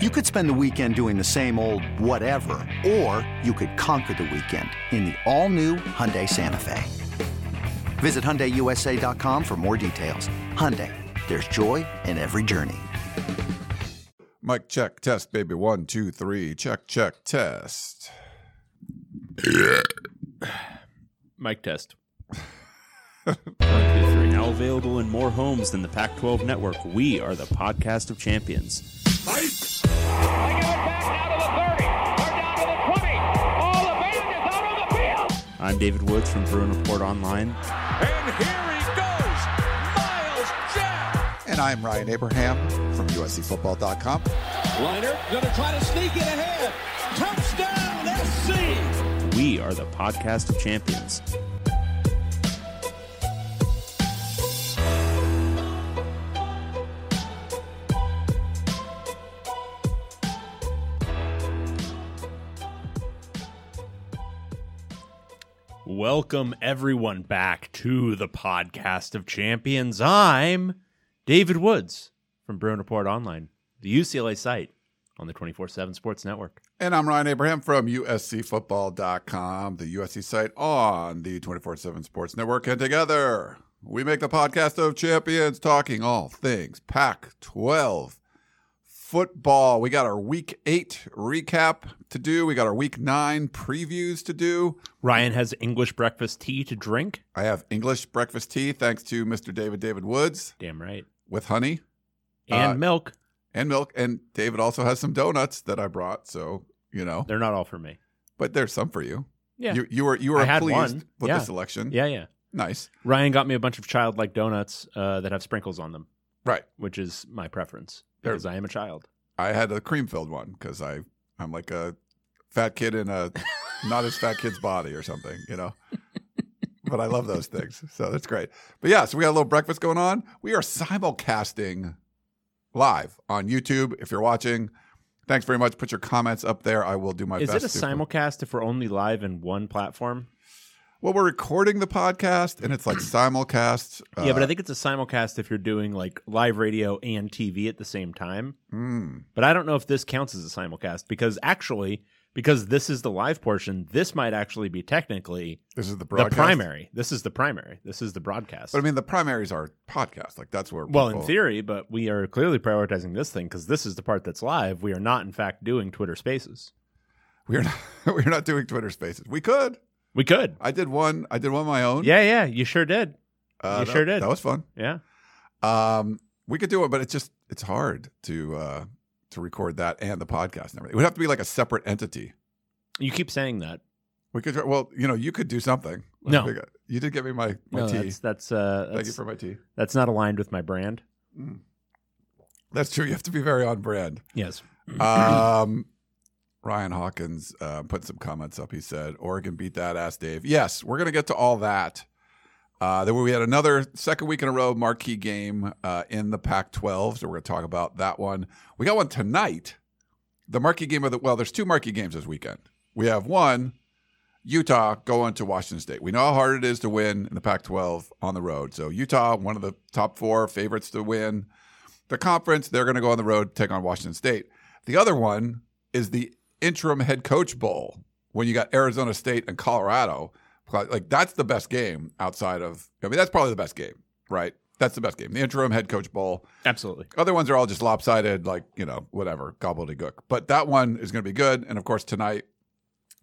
You could spend the weekend doing the same old whatever, or you could conquer the weekend in the all-new Hyundai Santa Fe. Visit HyundaiUSA.com for more details. Hyundai, there's joy in every journey. Mic check, test, baby. One, two, three. Check, check, test. Mic test. One, two, three. Now available in more homes than the Pac 12 network, we are the podcast of champions. They give it back now to the 30. They're down to the 20. The band is out on the field. I'm David Woods from Bruin Report Online. And here he goes. Myles Jack. And I'm Ryan Abraham from USCFootball.com. Liner going to try to sneak it ahead. Touchdown, SC. We are the podcast of champions. Welcome everyone back to the podcast of champions. I'm David Woods from Bruin Report Online, the UCLA site on the 24/7 Sports Network. And I'm Ryan Abraham from USCFootball.com, the USC site on the 24 7 Sports Network. And together, we make the podcast of champions talking all things Pac 12 football. We got our week eight recap to do, we got our week nine previews to do. Ryan has English breakfast tea to drink. I have English breakfast tea thanks to Mr. David David Woods Damn right. with honey And Uh, milk. and milk. And David also has some donuts that I brought. So, you know, They're not all for me. but there's some for you. Yeah. You, you were you were pleased one. with Yeah. the selection. yeah, yeah. Nice. Ryan got me a bunch of childlike donuts uh, that have sprinkles on them, Right. which is my preference because I am a child. I had a cream filled one because I I'm like a fat kid in a not as fat kid's body or something, you know. but I love those things, so that's great. But yeah, so we got a little breakfast going on. We are simulcasting live on YouTube. If you're watching, thanks very much. Put your comments up there. I will do my Is best. Is it a simulcast if we're only live in one platform? Well, we're recording the podcast, and it's like simulcast. yeah, but uh, I think it's a simulcast if you're doing like live radio and TV at the same time. mm, But I don't know if this counts as a simulcast because actually, because this is the live portion, this might actually be technically this is the the primary. This is the primary. This is the broadcast. But I mean, the primaries are podcast. Like that's where. well, in theory, but we are clearly prioritizing this thing because this is the part that's live. We are not, in fact, doing Twitter Spaces. we're not we're not doing Twitter Spaces. We could. We could. I did one. I did one of my own. Yeah, yeah, you sure did. Uh, you that- sure did. That was fun. Yeah. Um, we could do it, but it's just it's hard to uh, to record that and the podcast and everything. It would have to be like a separate entity. You keep saying that. We could. Well, you know, you could do something. Let's No. you did get me my my No, tea. that's that's uh Thank you for my tea. that's not aligned with my brand. That's true. You have to be very on brand. Yes. Um, Ryan Hawkins uh, put some comments up. He said, Oregon beat that ass, Dave. Yes, we're going to get to all that. Uh, then we had another second week in a row marquee game uh, in the Pac 12. So we're going to talk about that one. We got one tonight. The marquee game of the, well, there's two marquee games this weekend. We have one, Utah going to Washington State. We know how hard it is to win in the Pac 12 on the road. So Utah, one of the top four favorites to win the conference. They're going to go on the road, take on Washington State. The other one is the interim head coach bowl when you got Arizona State and Colorado. Like that's the best game outside of. I mean, that's probably the best game, right? That's the best game. The interim head coach bowl. Absolutely. Other ones are all just lopsided, like you know, whatever, gobbledygook. But that one is going to be good. And of course, tonight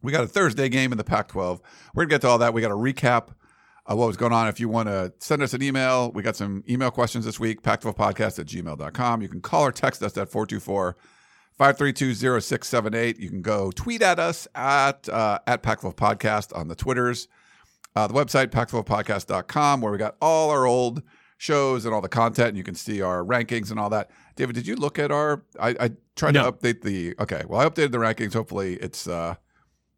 we got a Thursday game in the Pac-12. We're gonna get to all that. We got a recap of what was going on. If you want to send us an email, we got some email questions this week. Pac12podcast at gmail.com. You can call or text us at 424 532 0678. You can go tweet at us at uh, at Pac12 Podcast on the Twitters. Uh, the website, pac12podcast.com, where we got all our old shows and all the content, and you can see our rankings and all that. David, did you look at our? I, I tried No. to update the. Okay, well, I updated the rankings. Hopefully, it's uh,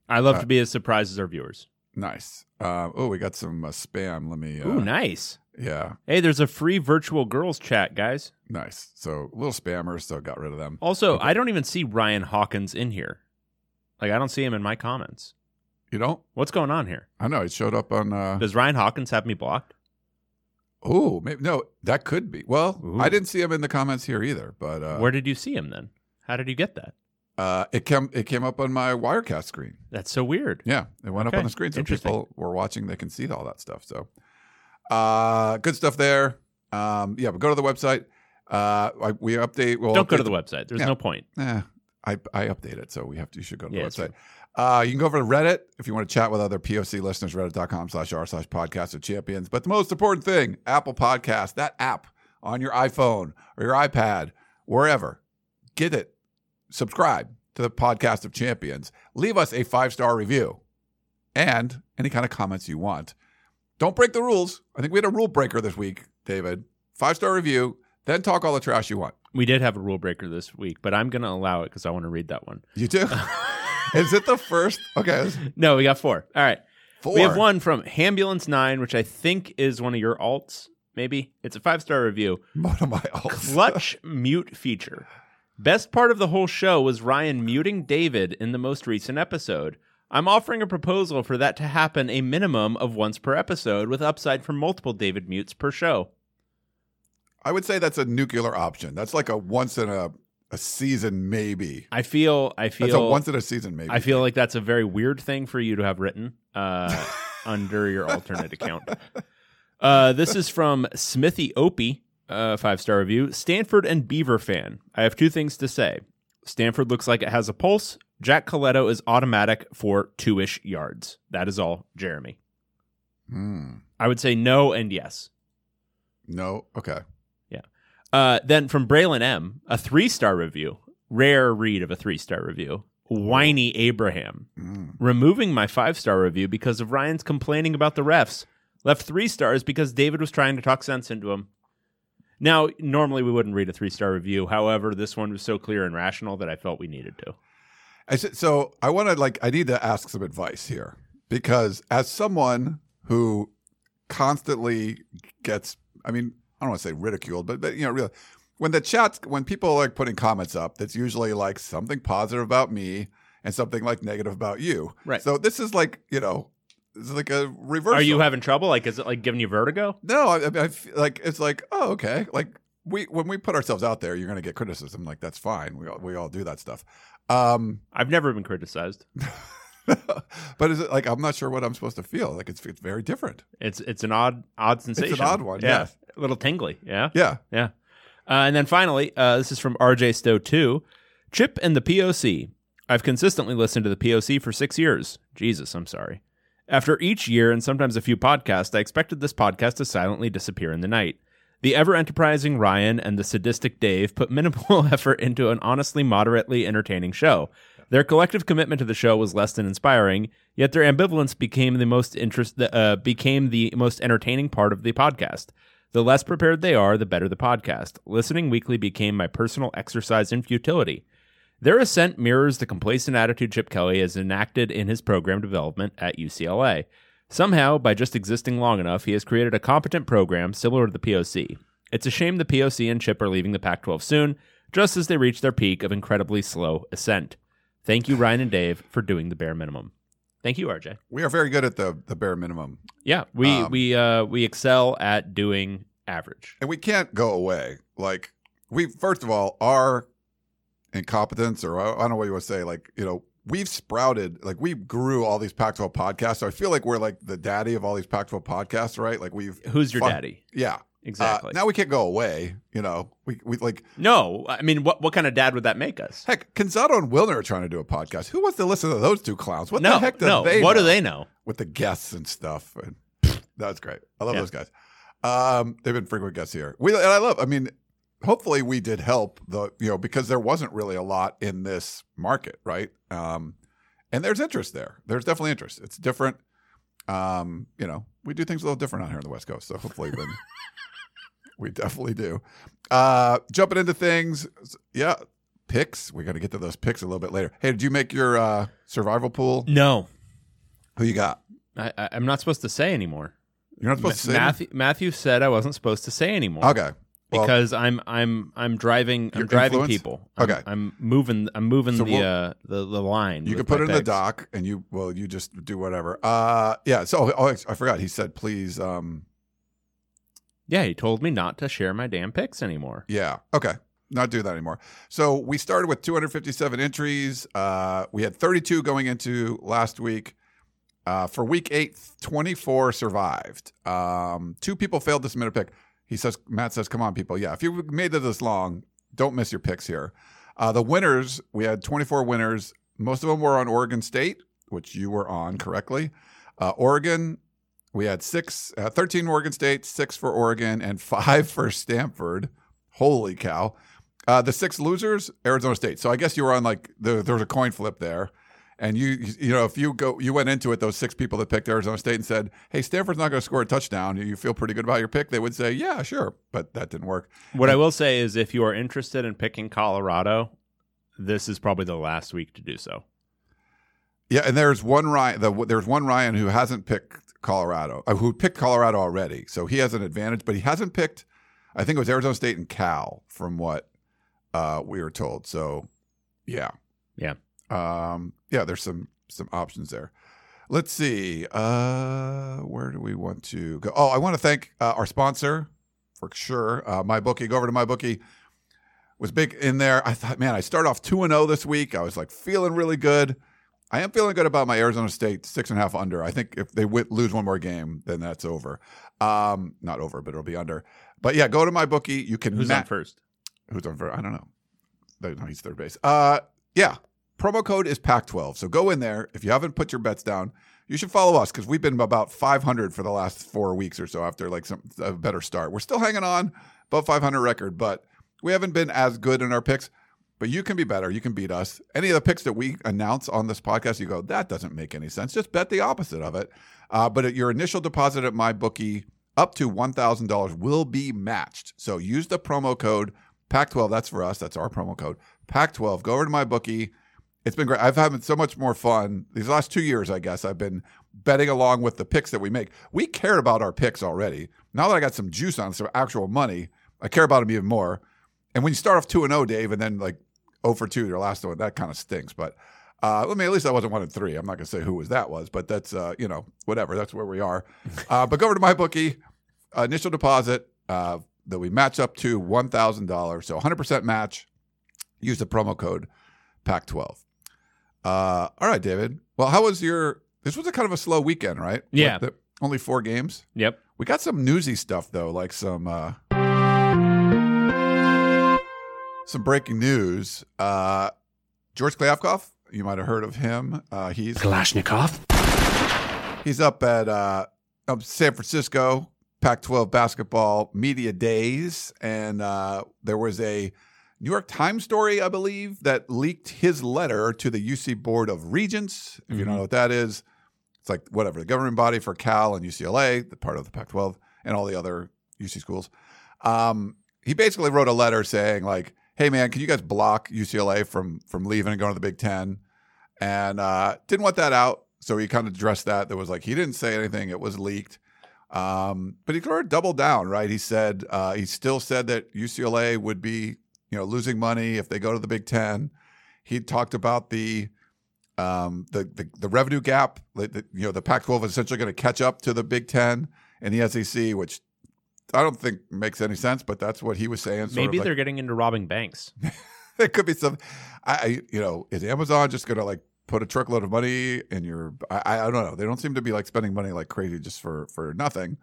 I love to be as surprised as our viewers. nice. Uh, oh, we got some uh, spam. Let me. Uh, Ooh, nice. Yeah, Hey, there's a free virtual girls chat, guys. nice. So little spammers, so got rid of them. Also, I don't even see Ryan Hawkins in here. Like, I don't see him in my comments. You don't? What's going on here? I know it showed up on. Uh, Does Ryan Hawkins have me blocked? oh, maybe no. That could be. Well, Ooh. I didn't see him in the comments here either. But uh, Where did you see him then? How did you get that? Uh, it came it came up on my Wirecast screen. That's so weird. Yeah, it went Okay, up on the screen, so people were watching. They can see all that stuff. So, uh, good stuff there. Um, yeah, but go to the website. Uh, I, we update. We'll Don't go to the website. There's Yeah. no point. Eh, I I update it, so we have to. You should go to the Yeah, it's website. Uh, you can go over to Reddit if you want to chat with other POC listeners. Reddit.com slash r slash podcast of champions. But the most important thing, Apple Podcast, that app on your iPhone or your iPad, wherever, get it. Subscribe to the podcast of champions. Leave us a five star review and any kind of comments you want. Don't break the rules. I think we had a rule breaker this week, David. Five star review, then talk all the trash you want. We did have a rule breaker this week, but I'm going to allow it because I want to read that one. You do? Is it the first? Okay. No, we got four. All right. Four. We have one from Ambulance Nine, which I think is one of your alts. Maybe it's a five star review. One of my alts. Clutch mute feature. Best part of the whole show was Ryan muting David in the most recent episode. I'm offering a proposal for that to happen a minimum of once per episode, with upside for multiple David mutes per show. I would say that's a nuclear option. That's like a once in a, a season maybe. I feel, I That's a feel, once in a season maybe. I feel like that's a very weird thing for you to have written uh, under your alternate account. Uh, this is from Smithy Opie, uh, five star review. Stanford and Beaver fan. I have two things to say. Stanford looks like it has a pulse. Jack Colletto is automatic for two ish yards. That is all, Jeremy. Hmm. I would say no and yes. No. Okay. Yeah. Uh, then from Braylon M, a three star review. Rare read of a three star review. Whiny Abraham. Hmm. Removing my five star review because of Ryan's complaining about the refs. Left three stars because David was trying to talk sense into him. Now, normally we wouldn't read a three star review. However, this one was so clear and rational that I felt we needed to. I said, so I want to like I need to ask some advice here because as someone who constantly gets, I mean, I don't want to say ridiculed, but but you know, really, when the chats, when people are like putting comments up, that's usually like something positive about me and something like negative about you. Right. So this is like you know, is like a reverse. Are you having trouble? Like, is it like giving you vertigo? No, I, I, I feel like it's like oh okay, like we when we put ourselves out there, you're going to get criticism. Like that's fine. We all, we all do that stuff. Um, I've never been criticized. but is it like I'm not sure what I'm supposed to feel? Like it's it's very different. It's it's an odd odd sensation. It's an odd one, Yeah, yes. a little tingly. Yeah. Yeah. Yeah. Uh, and then finally, uh, this is from RJ Stowe 2. Chip and the POC. I've consistently listened to the POC for six years. Jesus, I'm sorry. After each year and sometimes a few podcasts, I expected this podcast to silently disappear in the night. The ever enterprising Ryan and the sadistic Dave put minimal effort into an honestly moderately entertaining show. Their collective commitment to the show was less than inspiring, yet their ambivalence became the most interest uh, became the most entertaining part of the podcast. The less prepared they are, the better the podcast. Listening weekly became my personal exercise in futility. Their ascent mirrors the complacent attitude Chip Kelly has enacted in his program development at UCLA. Somehow, by just existing long enough, he has created a competent program similar to the POC. It's a shame the POC and Chip are leaving the Pac 12 soon, just as they reach their peak of incredibly slow ascent. Thank you, Ryan and Dave, for doing the bare minimum. Thank you, RJ. We are very good at the the bare minimum, Yeah, we Um, we uh, we excel at doing average. and we can't go away. Like we first of all our incompetence, or I don't know what you want to say. Like you know, we've sprouted. Like we grew all these Pac-12 podcasts. So I feel like we're like the daddy of all these Pac-12 podcasts, right? Like we've Who's your fun- daddy? Yeah, Exactly. Uh, now we can't go away. You know, we we like no, I mean, what what kind of dad would that make us? heck. Canzano and Wilner are trying to do a podcast. Who wants to listen to those two clowns? What no, the heck do no. they? what know? do they know? with the guests and stuff. And that's great. I love Yeah. those guys. Um, they've been frequent guests here. We and I love. I mean, hopefully we did help the you know because there wasn't really a lot in this market, right? Um, and there's interest there. There's definitely interest. It's different. Um, you know, we do things a little different out here on the West Coast. So hopefully, then we definitely do. Uh, jumping into things, yeah. Picks. We got to get to those picks a little bit later. Hey, did you make your uh, survival pool? No, Who you got? I, I, I'm not supposed to say anymore. You're not supposed to say. Matthew, Matthew said I wasn't supposed to say anymore. Okay. Well, because I'm I'm I'm driving I'm driving influence? people. I'm, Okay. I'm moving I'm moving So the we'll- uh the, the line. you can put it in the dock, and you well, you just do whatever. Uh, yeah. So oh, I forgot. He said, please. Um, Yeah, he told me not to share my damn picks anymore. yeah. Okay. not do that anymore. So we started with 257 entries. Uh, we had 32 going into last week. Uh, for week eight, 24 survived. Um, two people failed to submit a pick. He says, Matt says, come on, people. Yeah, if you made it this long, don't miss your picks here. Uh, the winners, we had 24 winners. Most of them were on Oregon State, which you were on correctly. Uh, Oregon, we had six, uh, 13 Oregon State, six for Oregon, and five for Stanford. Holy cow. Uh, the six losers, Arizona State. So I guess you were on like, the, there was a coin flip there. And you, you know, if you go, you went into it, those six people that picked Arizona State and said, "Hey, Stanford's not going to score a touchdown," you feel pretty good about your pick. They would say, "Yeah, sure," but that didn't work. What I will say is, if you are interested in picking Colorado, this is probably the last week to do so. Yeah, and there's one Ryan. The, there's one Ryan who hasn't picked Colorado, uh, who picked Colorado already, so he has an advantage. But he hasn't picked. I think it was Arizona State and Cal, from what uh, we were told. So, yeah, Yeah. Um, yeah. There's some some options there. Let's see. Uh, where do we want to go? Oh, I want to thank uh, our sponsor for sure. Uh, my bookie. Go over to my bookie. Was big in there. I thought, man, I start off two and zero this week. I was like feeling really good. I am feeling good about my Arizona State six and a half under. I think if they w- lose one more game, then that's over. Um, not over, but it'll be under. But yeah, go to my bookie. You can Who's ma- on first? Who's on first? I don't know. No, no, he's third base. Uh, yeah. Promo code is Pac12. So go in there. If you haven't put your bets down, you should follow us because we've been about 500 for the last four weeks or so after like some a better start. We're still hanging on above 500 record, but we haven't been as good in our picks. But you can be better. You can beat us. Any of the picks that we announce on this podcast, you go, that doesn't make any sense. Just bet the opposite of it. Uh, but your initial deposit at my bookie, up to $1,000 will be matched. So use the promo code PAC12. That's for us. That's our promo code PAC12. Go over to my bookie. It's been great. I've had so much more fun these last two years, I guess. I've been betting along with the picks that we make. We care about our picks already. Now that I got some juice on some actual money, I care about them even more. And when you start off 2 and 0, Dave, and then like 0 for 2, your last one, that kind of stinks. But uh, I mean, at least I wasn't 1 and 3. I'm not going to say who was that was, but that's, uh, you know, whatever. That's where we are. Uh, but go over to my bookie, uh, initial deposit uh, that we match up to $1,000. So 100% match. Use the promo code PAC12. Uh, all right, David. Well, how was your? This was a kind of a slow weekend, right? Yeah. The- only four games. Yep. We got some newsy stuff though, like some uh, some breaking news. Uh, George Kliavkoff, you might have heard of him. Uh, he's Kalashnikov. he's up at uh, up San Francisco Pac-12 basketball media days, and uh, there was a New York Times story, I believe, that leaked his letter to the UC Board of Regents. If you don't know what that is, it's like whatever the governing body for Cal and UCLA, the part of the Pac-12, and all the other UC schools. Um, he basically wrote a letter saying like, "Hey man, can you guys block UCLA from from leaving and going to the Big Ten?" And uh, didn't want that out, so he kind of addressed that. There was like he didn't say anything; it was leaked. Um, but he sort of doubled down, right? He said uh, he still said that UCLA would be, you know, losing money if they go to the Big Ten. He talked about the um, the, the the revenue gap. The, the- you know, the Pac-12 is essentially going to catch up to the Big Ten and the SEC, which I don't think makes any sense. But that's what he was saying. Maybe they're getting into robbing banks. it could be some. I, I you know, is Amazon just going to like put a truckload of money in your? I, I don't know. They don't seem to be like spending money like crazy just for for nothing.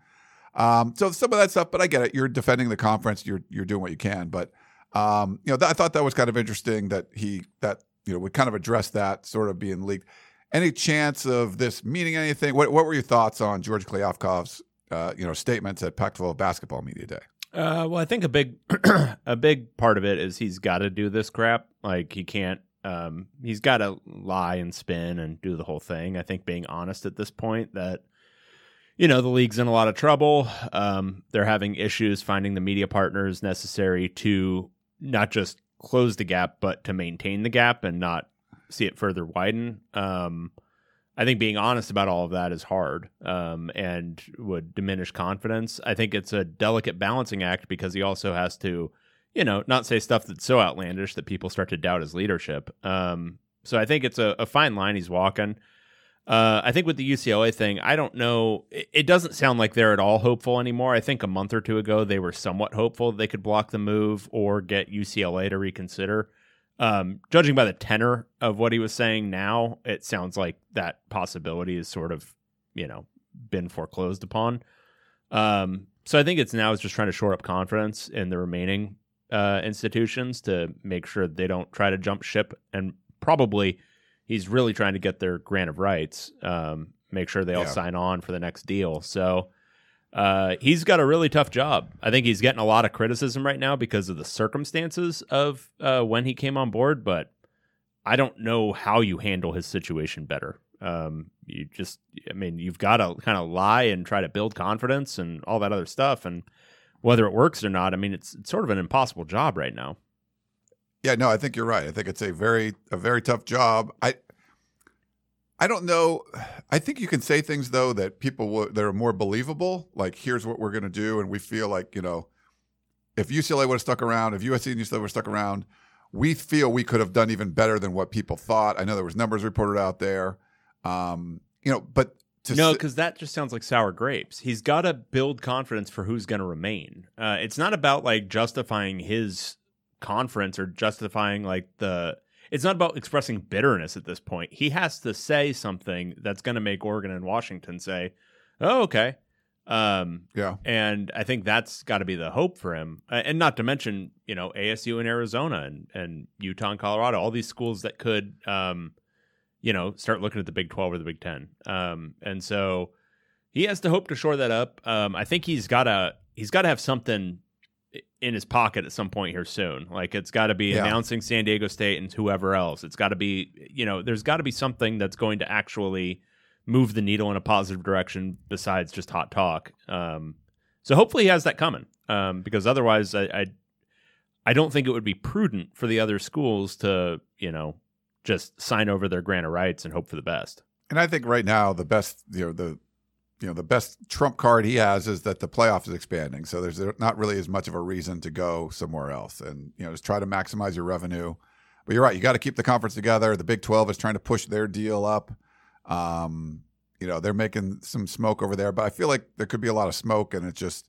Um, so some of that stuff, but I get it. You're defending the conference. You're you're doing what you can, but um, you know, th- I thought that was kind of interesting that he that you know would kind of address that sort of being leaked. Any chance of this meaning anything? What what were your thoughts on George Kliavkoff's uh, you know statements at Pac-12 basketball media day? Uh, well, I think a big a big part of it is he's got to do this crap. Like he can't. Um, he's got to lie and spin and do the whole thing. I think being honest at this point that you know the league's in a lot of trouble. Um, they're having issues finding the media partners necessary to not just close the gap, but to maintain the gap and not see it further widen. Um, I think being honest about all of that is hard um, and would diminish confidence. I think it's a delicate balancing act because he also has to, you know, not say stuff that's so outlandish that people start to doubt his leadership. Um, so I think it's a, a fine line he's walking. Uh, I think with the UCLA thing, I don't know. It, it doesn't sound like they're at all hopeful anymore. I think a month or two ago they were somewhat hopeful they could block the move or get UCLA to reconsider. Um, judging by the tenor of what he was saying now, it sounds like that possibility is sort of, you know, been foreclosed upon. Um, so I think it's now is just trying to shore up confidence in the remaining uh, institutions to make sure they don't try to jump ship and probably he's really trying to get their grant of rights, um, make sure they all Yeah. sign on for the next deal. So uh, he's got a really tough job. I think he's getting a lot of criticism right now because of the circumstances of uh, when he came on board, but I don't know how you handle his situation better. Um, you just, I mean, you've got to kind of lie and try to build confidence and all that other stuff. And whether it works or not, I mean, it's, it's sort of an impossible job right now. Yeah, no, I think you're right. I think it's a very a very tough job. I I don't know. I think you can say things though that people will, that are more believable. Like, here's what we're going to do, and we feel like you know, if UCLA would have stuck around, if USC and UCLA were stuck around, we feel we could have done even better than what people thought. I know there was numbers reported out there, um, you know, but to no, s- because that just sounds like sour grapes. He's got to build confidence for who's going to remain. Uh, it's not about like justifying his conference or justifying like the. It's not about expressing bitterness at this point. He has to say something that's going to make Oregon and Washington say, "Oh, okay." Um, yeah, and I think that's got to be the hope for him. And not to mention, you know, ASU and Arizona and, and Utah and Colorado, all these schools that could, um, you know, start looking at the Big 12 or the Big 10. Um, and so he has to hope to shore that up. Um, I think he's got to he's got to have something in his pocket at some point here soon. Like it's got to be Yeah. announcing San Diego State and whoever else. It's got to be, you know, there's got to be something that's going to actually move the needle in a positive direction besides just hot talk. Um, so hopefully he has that coming, um, because otherwise, I, I I don't think it would be prudent for the other schools to you know just sign over their grant of rights and hope for the best. and I think right now the best you know the you know the best trump card he has is that the playoff is expanding. So there's not really as much of a reason to go somewhere else. And you know just try to maximize your revenue. But you're right. You got to keep the conference together. The big 12 is trying to push their deal up. Um you know they're making some smoke over there but i feel like there could be a lot of smoke and it's just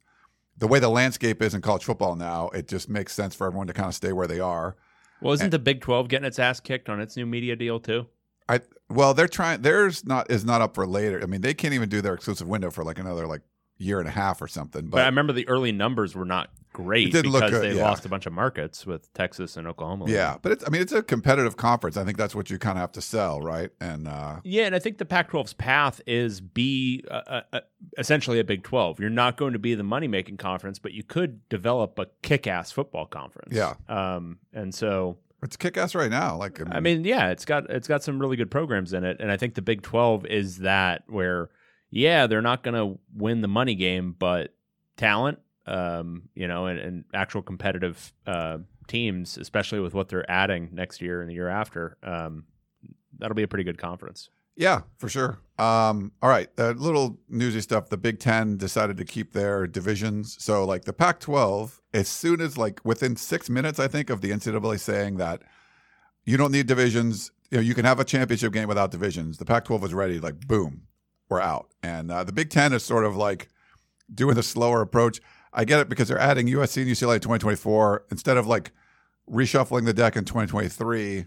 the way the landscape is in college football now it just makes sense for everyone to kind of stay where they are. Well, isn't the Big Twelve getting its ass kicked on its new media deal too? I well, they're trying. Theirs not is not up for later. I mean, they can't even do their exclusive window for like another like year and a half or something. But, I remember the early numbers were not great because look good, they yeah. lost a bunch of markets with Texas and Oklahoma. yeah, but it's. I mean, it's a competitive conference. I think that's what you kind of have to sell, right? And uh, Yeah, and I think the Pac-12's path is be uh, uh, uh, essentially a Big 12. You're not going to be the money-making conference, but you could develop a kick-ass football conference. Yeah. Um, and so it's kick ass right now. Like I mean, yeah, it's got it's got some really good programs in it, and I think the Big 12 is that where yeah, they're not going to win the money game, but talent, um, you know, and, and actual competitive uh, teams, especially with what they're adding next year and the year after, um, that'll be a pretty good conference. Yeah, for sure. Um, all right, a little newsy stuff. The Big Ten decided to keep their divisions. So, like the Pac-12, as soon as like within six minutes, I think of the NCAA saying that you don't need divisions. You know, you can have a championship game without divisions. The Pac-12 was ready. Like, boom, we're out. And uh, the Big Ten is sort of like doing the slower approach. I get it because they're adding USC and UCLA in 2024 instead of like reshuffling the deck in 2023.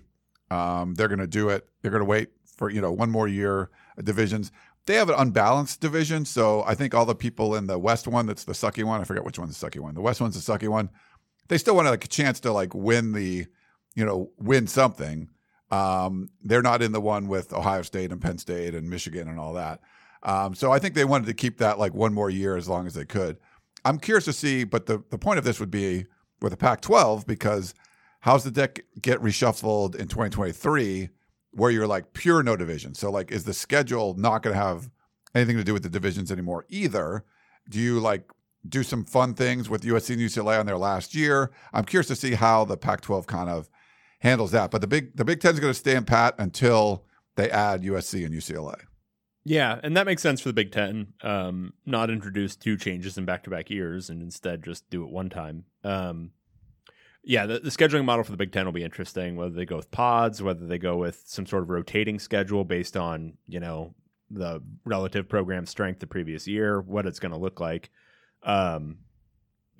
Um, they're going to do it. They're going to wait for you know one more year divisions. They have an unbalanced division, so I think all the people in the West one, that's the sucky one. I forget which one's the sucky one. The West one's the sucky one. They still want like a chance to like win the, you know, win something. Um, they're not in the one with Ohio State and Penn State and Michigan and all that. Um, so I think they wanted to keep that like one more year as long as they could. I'm curious to see, but the, the point of this would be with the Pac 12 because how's the deck get reshuffled in 2023 where you're like pure no division? So, like, is the schedule not going to have anything to do with the divisions anymore either? Do you like do some fun things with USC and UCLA on their last year? I'm curious to see how the Pac 12 kind of handles that. But the big the Big Ten is going to stay in pat until they add USC and UCLA. Yeah, and that makes sense for the Big Ten. Um, not introduce two changes in back-to-back years, and instead just do it one time. Um, Yeah, the, the scheduling model for the Big Ten will be interesting. Whether they go with pods, whether they go with some sort of rotating schedule based on you know the relative program strength the previous year, what it's going to look like. Um,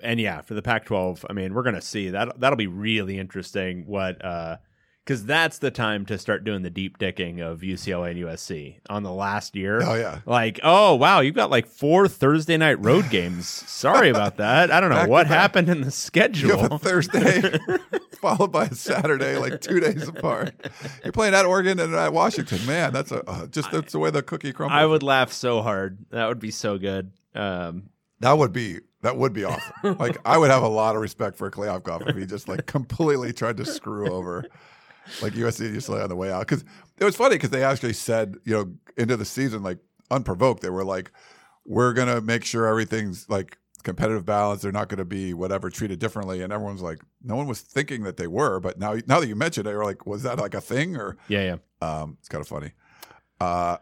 and yeah, for the Pac-12, I mean, we're going to see that. That'll be really interesting. What uh, because that's the time to start doing the deep dicking of UCLA and USC on the last year. Oh yeah. Like, oh wow, you've got like four Thursday night road games. Sorry about that. I don't know Back what happened in the You have a schedule. Thursday followed by a Saturday, like two days apart. You're playing at Oregon and at Washington. Man, that's a uh, just that's the way the cookie crumbles. I would laugh so hard. That would be so good. Um, That would be that would be awesome. like I would have a lot of respect for Kliavkoff if he just like completely tried to screw over like USC UCLA on the way out. Because it was funny because they actually said you know into the season like unprovoked they were like we're gonna make sure everything's like competitive balance. They're not going to be whatever treated differently. And everyone's like, no one was thinking that they were, but now now that you mentioned it, you're like, was that like a thing or? yeah, yeah. Um, it's kind of funny. Uh,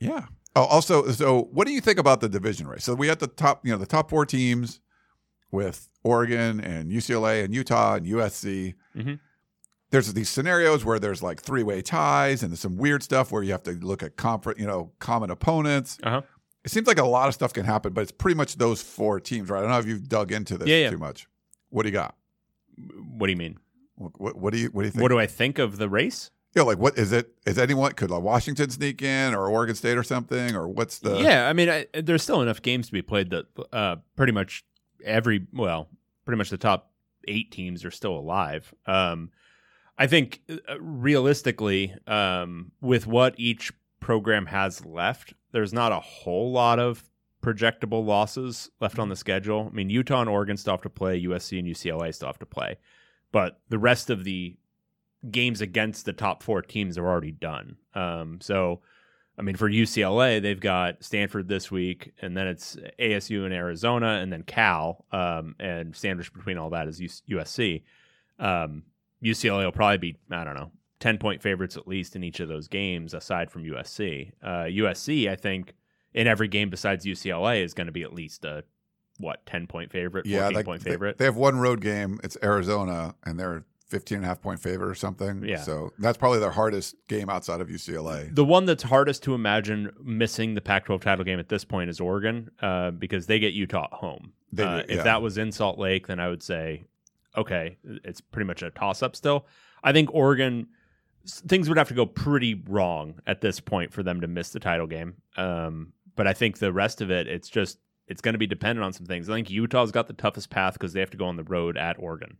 yeah. Oh, also, so what do you think about the division race? So we had the top, you know, the top four teams with Oregon and UCLA and Utah and USC. Mhm. There's these scenarios where there's like three way ties and there's some weird stuff where you have to look at confer- you know, common opponents. Uh huh. It seems like a lot of stuff can happen, but it's pretty much those four teams, right? I don't know if you've dug into this Yeah, yeah. too much. What do you got? What do you mean? What, what, what do you what do you think? What do I think of the race? Yeah, like what is it? Is anyone could like Washington sneak in or Oregon State or something or what's the? yeah, I mean, I, there's still enough games to be played that uh, pretty much every well, pretty much the top eight teams are still alive. Um, I think uh, realistically, um, with what each program has left, there's not a whole lot of projectable losses left on the schedule. I mean, Utah and Oregon still have to play, USC and UCLA still have to play, but the rest of the games against the top four teams are already done. Um, so, I mean, for UCLA, they've got Stanford this week, and then it's ASU and Arizona, and then Cal, um, and sandwiched between all that is USC. Um, UCLA will probably be, I don't know, 10 point favorites at least in each of those games, aside from USC. Uh, USC, I think, in every game besides UCLA is going to be at least a, what, 10 point favorite, 14 yeah, like point favorite? they have one road game. It's Arizona, and they're 15 and a half point favorite or something. Yeah. So that's probably their hardest game outside of UCLA. The one that's hardest to imagine missing the Pac-12 title game at this point is Oregon, uh, because they get Utah at home. They uh, yeah. If that was in Salt Lake, then I would say, okay, it's pretty much a toss-up. Still, I think Oregon things would have to go pretty wrong at this point for them to miss the title game. Um, but I think the rest of it, it's just it's going to be dependent on some things. I think Utah's got the toughest path because they have to go on the road at Oregon.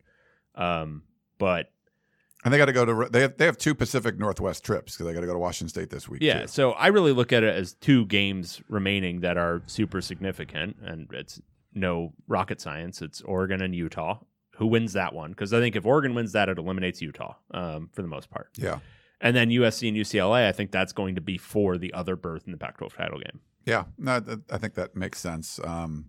Um, but And they got to go to they have they have two Pacific Northwest trips because they got to go to Washington State this week. Yeah, too. so I really look at it as two games remaining that are super significant, and it's no rocket science. It's Oregon and Utah. Who wins that one? Because I think if Oregon wins that, it eliminates Utah um, for the most part. yeah, And then USC and UCLA, I think that's going to be for the other berth in the Pac-12 title game. yeah. No, I think that makes sense. Um,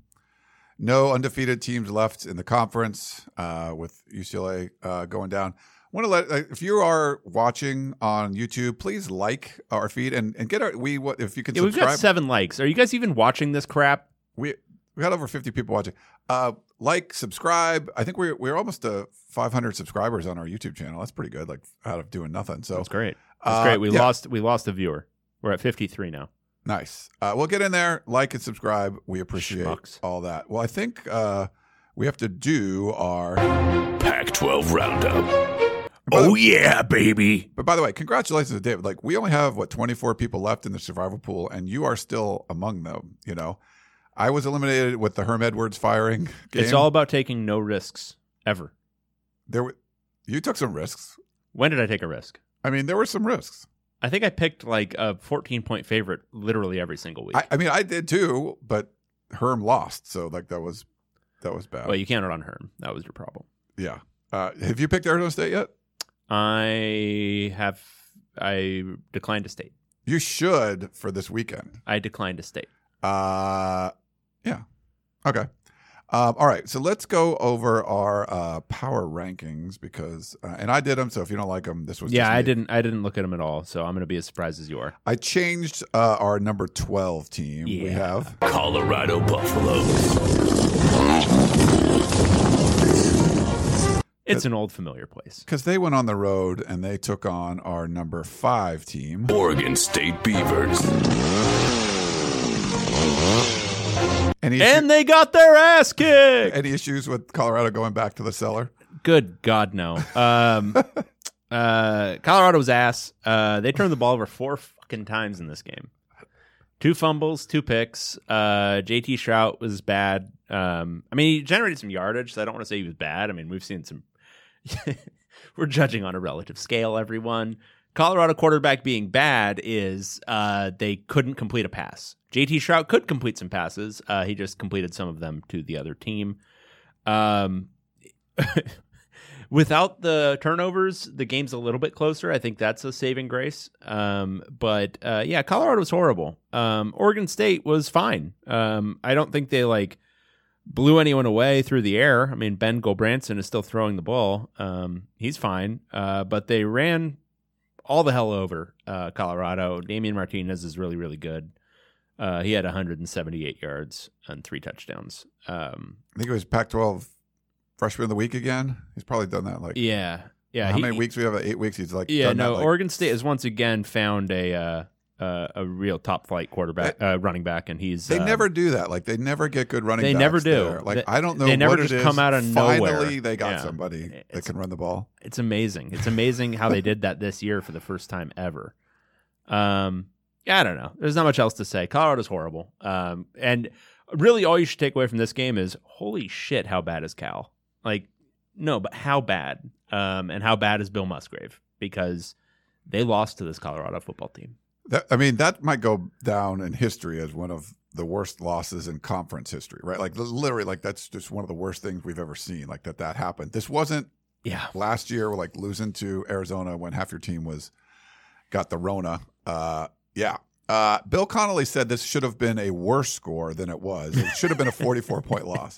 no undefeated teams left in the conference uh, with UCLA uh, going down. I want to let if you are watching on YouTube, please like our feed and, and get our we what if you can Yeah, we've got seven likes. Are you guys even watching this crap? we we got over 50 people watching uh like subscribe i think we're we're almost to 500 subscribers on our youtube channel that's pretty good like out of doing nothing so That's great. That's uh, great. We yeah, lost. We lost a viewer. We're at 53 now. nice uh we'll get in there like and subscribe we appreciate Schmucks. all that well i think uh we have to do our Pac 12 Roundup. Oh, yeah, baby. but by the way congratulations to david like we only have what 24 people left in the survival pool and you are still among them you know i was eliminated with the herm edwards firing game. It's all about taking no risks ever. there were you took some risks When did I take a risk? i mean there were some risks I think I picked like a 14 point favorite literally every single week. I, I mean, I did too, but Herm lost, so like that was that was bad. well, you counted on Herm. That was your problem. yeah. Uh, have you picked Arizona State yet? I have. I declined to state. You should for this weekend. I declined to state. Uh, yeah. Okay. Um, all right. So let's go over our uh, power rankings because, uh, and I did them. So if you don't like them, this was Yeah, just I me. didn't. I didn't look at them at all. So I'm going to be as surprised as you are. I changed uh, our number twelve team. We have Colorado Buffaloes. It's an old familiar place. because they went on the road and they took on our number five team. Oregon State Beavers. Any, And issue- they got their ass kicked. any issues with Colorado going back to the cellar? Good God, no. Um, uh, Colorado's ass. Uh, they turned the ball over four fucking times in this game. Two fumbles, two picks. Uh, JT Shrout was bad. Um, I mean, he generated some yardage, so I don't want to say he was bad. I mean, we've seen some. We're judging on a relative scale, everyone. Colorado quarterback being bad is uh, they couldn't complete a pass. JT Shrout could complete some passes. Uh, he just completed some of them to the other team. Um, without the turnovers, the game's a little bit closer. I think that's a saving grace. Um, but uh, yeah, Colorado was horrible. Um, Oregon State was fine. Um, I don't think they like blew anyone away through the air. I mean, Ben Gulbranson is still throwing the ball. Um, he's fine. Uh, but they ran all the hell over uh, Colorado. Damien Martinez is really, really good. Uh, he had 178 yards and three touchdowns. Um, I think it was Pac-12 freshman of the week again. He's probably done that like yeah, yeah. how he- many weeks we have? Eight weeks. He's like Yeah, no. Like, Oregon State has once again found a uh, a real top flight quarterback, uh, running back, and he's They um, never do that. Like they never get good running. Back they never do. there. Like They- I don't know. they never what just it is. come out of Finally, nowhere. they got Yeah. somebody that can run the ball. It's amazing. It's amazing how they did that this year for the first time ever. Um, yeah, I don't know. There's not much else to say. Colorado's horrible. Um, and really, all you should take away from this game is holy shit, how bad is Cal? Like, no, but how bad? Um, and how bad is Bill Musgrave? Because they lost to this Colorado football team. That, I mean, that might go down in history as one of the worst losses in conference history, right? Like literally, like that's just one of the worst things we've ever seen. Like that that happened. This wasn't Yeah. last year, like losing to Arizona when half your team was got the Rona. Uh, yeah. Uh, Bill Connolly said this should have been a worse score than it was. It should have been a 44 point loss.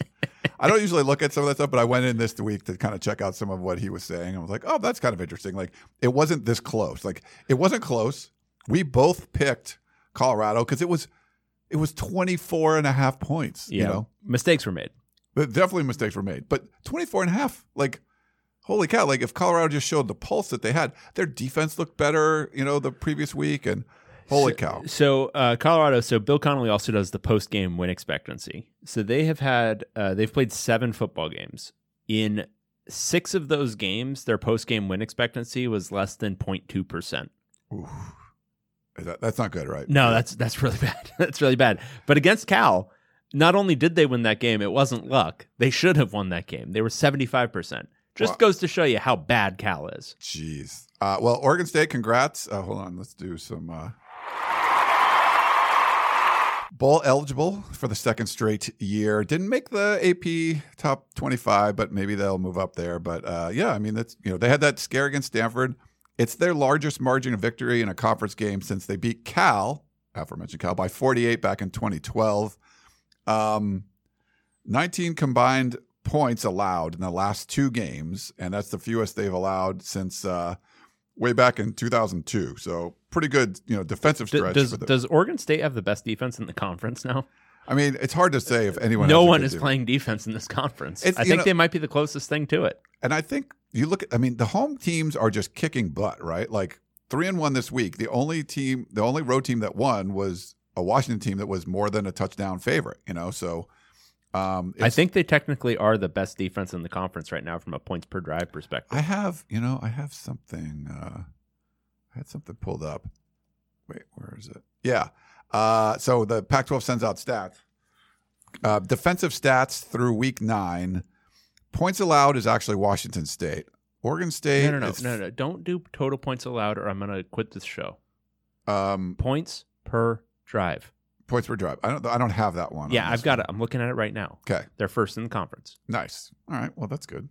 I don't usually look at some of that stuff, but I went in this week to kind of check out some of what he was saying. I was like, oh, that's kind of interesting. Like, it wasn't this close. Like, it wasn't close. We both picked Colorado because it was it was 24 and a half points. Yeah. You know, Mistakes were made. but definitely mistakes were made. But 24 and a half, like, holy cow. Like, if Colorado just showed the pulse that they had, their defense looked better, you know, the previous week. And holy cow. So uh, Colorado. So Bill Connolly also does the post game win expectancy. So they have had uh, they've played seven football games. In six of those games, their post game win expectancy was less than 02 percent. That, that's not good, right? No, that's that's really bad. that's really bad. But against Cal, not only did they win that game, it wasn't luck. They should have won that game. They were 75 percent. Just Wow. goes to show you how bad Cal is. Jeez. Uh, well, Oregon State, congrats. Uh, hold on, let's do some uh, bowl eligible for the second straight year. Didn't make the AP top twenty-five, but maybe they'll move up there. But uh, yeah, I mean that's you know they had that scare against Stanford. It's their largest margin of victory in a conference game since they beat Cal, aforementioned Cal, by forty-eight back in twenty twelve. Um, 19 combined points allowed in the last two games, and that's the fewest they've allowed since uh, way back in 2002. So pretty good, you know, defensive stretch. does does Oregon State have the best defense in the conference now? I mean, it's hard to say if anyone. no has one is defense. playing defense in this conference. It's- I think know- they might be the closest thing to it. And I think you look at, I mean, the home teams are just kicking butt, right? Like three and one this week. The only team, the only road team that won was a Washington team that was more than a touchdown favorite, you know? So, um, I think they technically are the best defense in the conference right now from a points per drive perspective. I have, you know, I have something, uh, I had something pulled up. Wait, where is it? Yeah. Uh, so the Pac 12 sends out stats. Uh, defensive stats through week nine. Points allowed is actually Washington State. Oregon State. no, no, no, no, no. Don't do total points allowed, or I'm going to quit this show. Um, Points per drive. points per drive. I don't. I don't have that one. Yeah, I've got it. I'm looking at it right now. Okay, They're first in the conference. nice. All right. Well, that's good.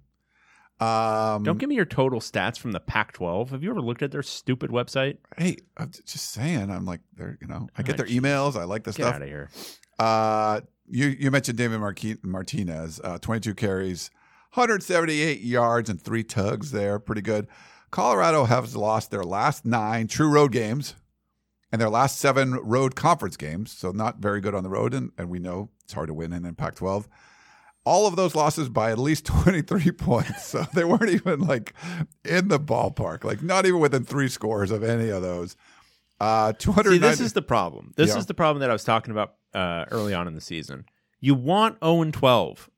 Um, Don't give me your total stats from the Pac-12. Have you ever looked at their stupid website? Hey, I'm just saying. I'm like, they're. You know, I get their emails. I like the Get stuff. out of here. Uh, you you mentioned David Marqui- Martinez, uh, 22 carries, 178 yards, and three tugs there. Pretty good. Colorado has lost their last nine true road games and their last seven road conference games. So not very good on the road, and, and we know it's hard to win in Pac 12. all of those losses by at least 23 points. So they weren't even like in the ballpark, like not even within three scores of any of those. Uh, 290. See, this is the problem. This Yeah. is the problem that I was talking about uh, early on in the season. You want 0 and 12.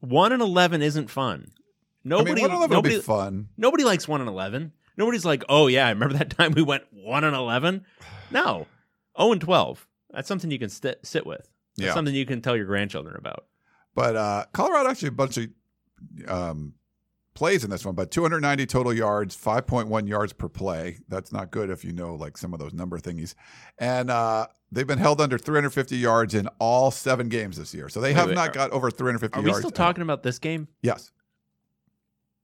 1 and 11 isn't fun. I Nobody, mean, one them will nobody, be fun. nobody likes 1 and 11. Nobody's like, oh, yeah, I remember that time we went 1 and 11. No, 0 and 12. That's something you can st- sit with. That's Yeah. something you can tell your grandchildren about. But uh, Colorado actually a bunch of um, plays in this one, but 290 total yards, 5.1 yards per play. That's not good if you know like some of those number thingies. And uh, they've been held under 350 yards in all seven games this year. So they have wait, not are- got over 350 Are we yards. still at all. talking about this game? Yes.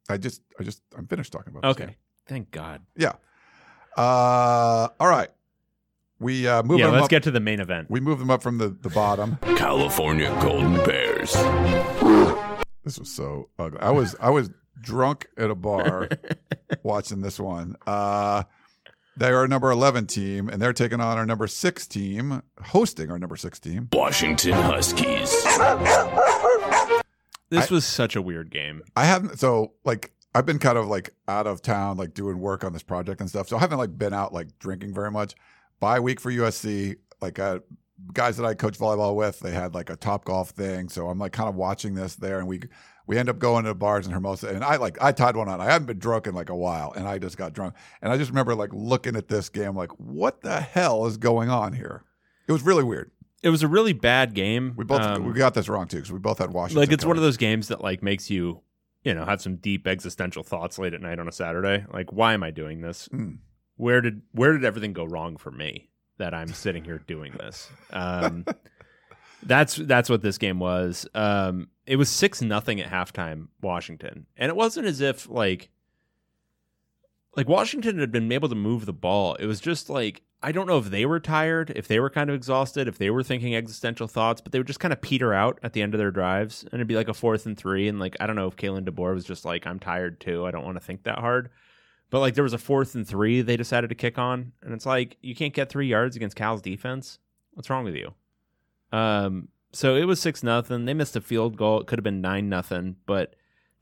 I just, I just, I'm finished talking about. this Okay. game. Thank God. Yeah. Uh, all right. We uh, move yeah, them let's up. get to the main event. we move them up from the, the bottom. California Golden Bears. This was so ugly. I was I was drunk at a bar watching this one. Uh they are a number 11 team, and they're taking on our number six team, hosting our number six team. Washington Huskies. This was such a weird game. I haven't, so like, I've been kind of like out of town, like doing work on this project and stuff. So I haven't like been out like drinking very much. Bye week for USC, like, uh, guys that I coach volleyball with, they had like a top golf thing. So I'm like kind of watching this there, and we we end up going to bars in Hermosa, and I like I tied one on. I haven't been drunk in like a while, and I just got drunk, and I just remember like looking at this game, like, what the hell is going on here? It was really weird. It was a really bad game. We both Um, we got this wrong too because we both had Washington. like it's one of those games that like makes you you know have some deep existential thoughts late at night on a saturday like why am i doing this Mm. where did where did everything go wrong for me that i'm sitting here doing this um that's that's what this game was um it was six nothing at halftime washington. And it wasn't as if like like washington had been able to move the ball. It was just like i don't know if they were tired if they were kind of exhausted if they were thinking existential thoughts but they would just kind of peter out at the end of their drives and it'd be like a fourth and three and like i don't know if Kalen DeBoer was just like i'm tired too. I don't want to think that hard. But like there was a fourth and three they decided to kick on and it's like you can't get three yards against cal's defense. What's wrong with you? Um so it was six nothing they missed a field goal it could have been nine nothing but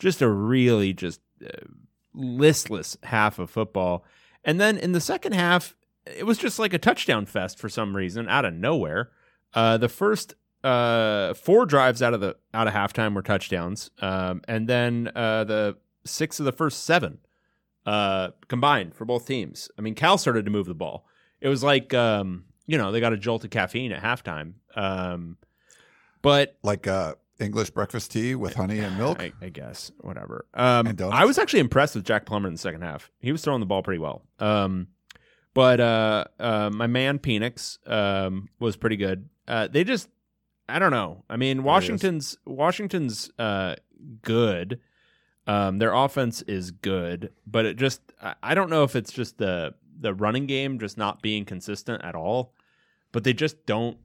just a really just uh, listless half of football. And then in the second half, it was just like a touchdown fest for some reason out of nowhere. Uh, the first uh, four drives out of the out of halftime were touchdowns, um, and then uh, the six of the first seven uh, combined for both teams. I mean, Cal started to move the ball. It was like um, you know they got a jolt of caffeine at halftime. Um, but like uh, English breakfast tea with honey and milk. I, I guess whatever. Um. I was actually impressed with Jack Plummer in the second half. He was throwing the ball pretty well. Um, but uh, uh, my man Penix um, was pretty good. Uh, they just, I don't know. I mean, Washington's Washington's uh, good. Um, their offense is good, but it just, I, I don't know if it's just the the running game just not being consistent at all. But they just don't.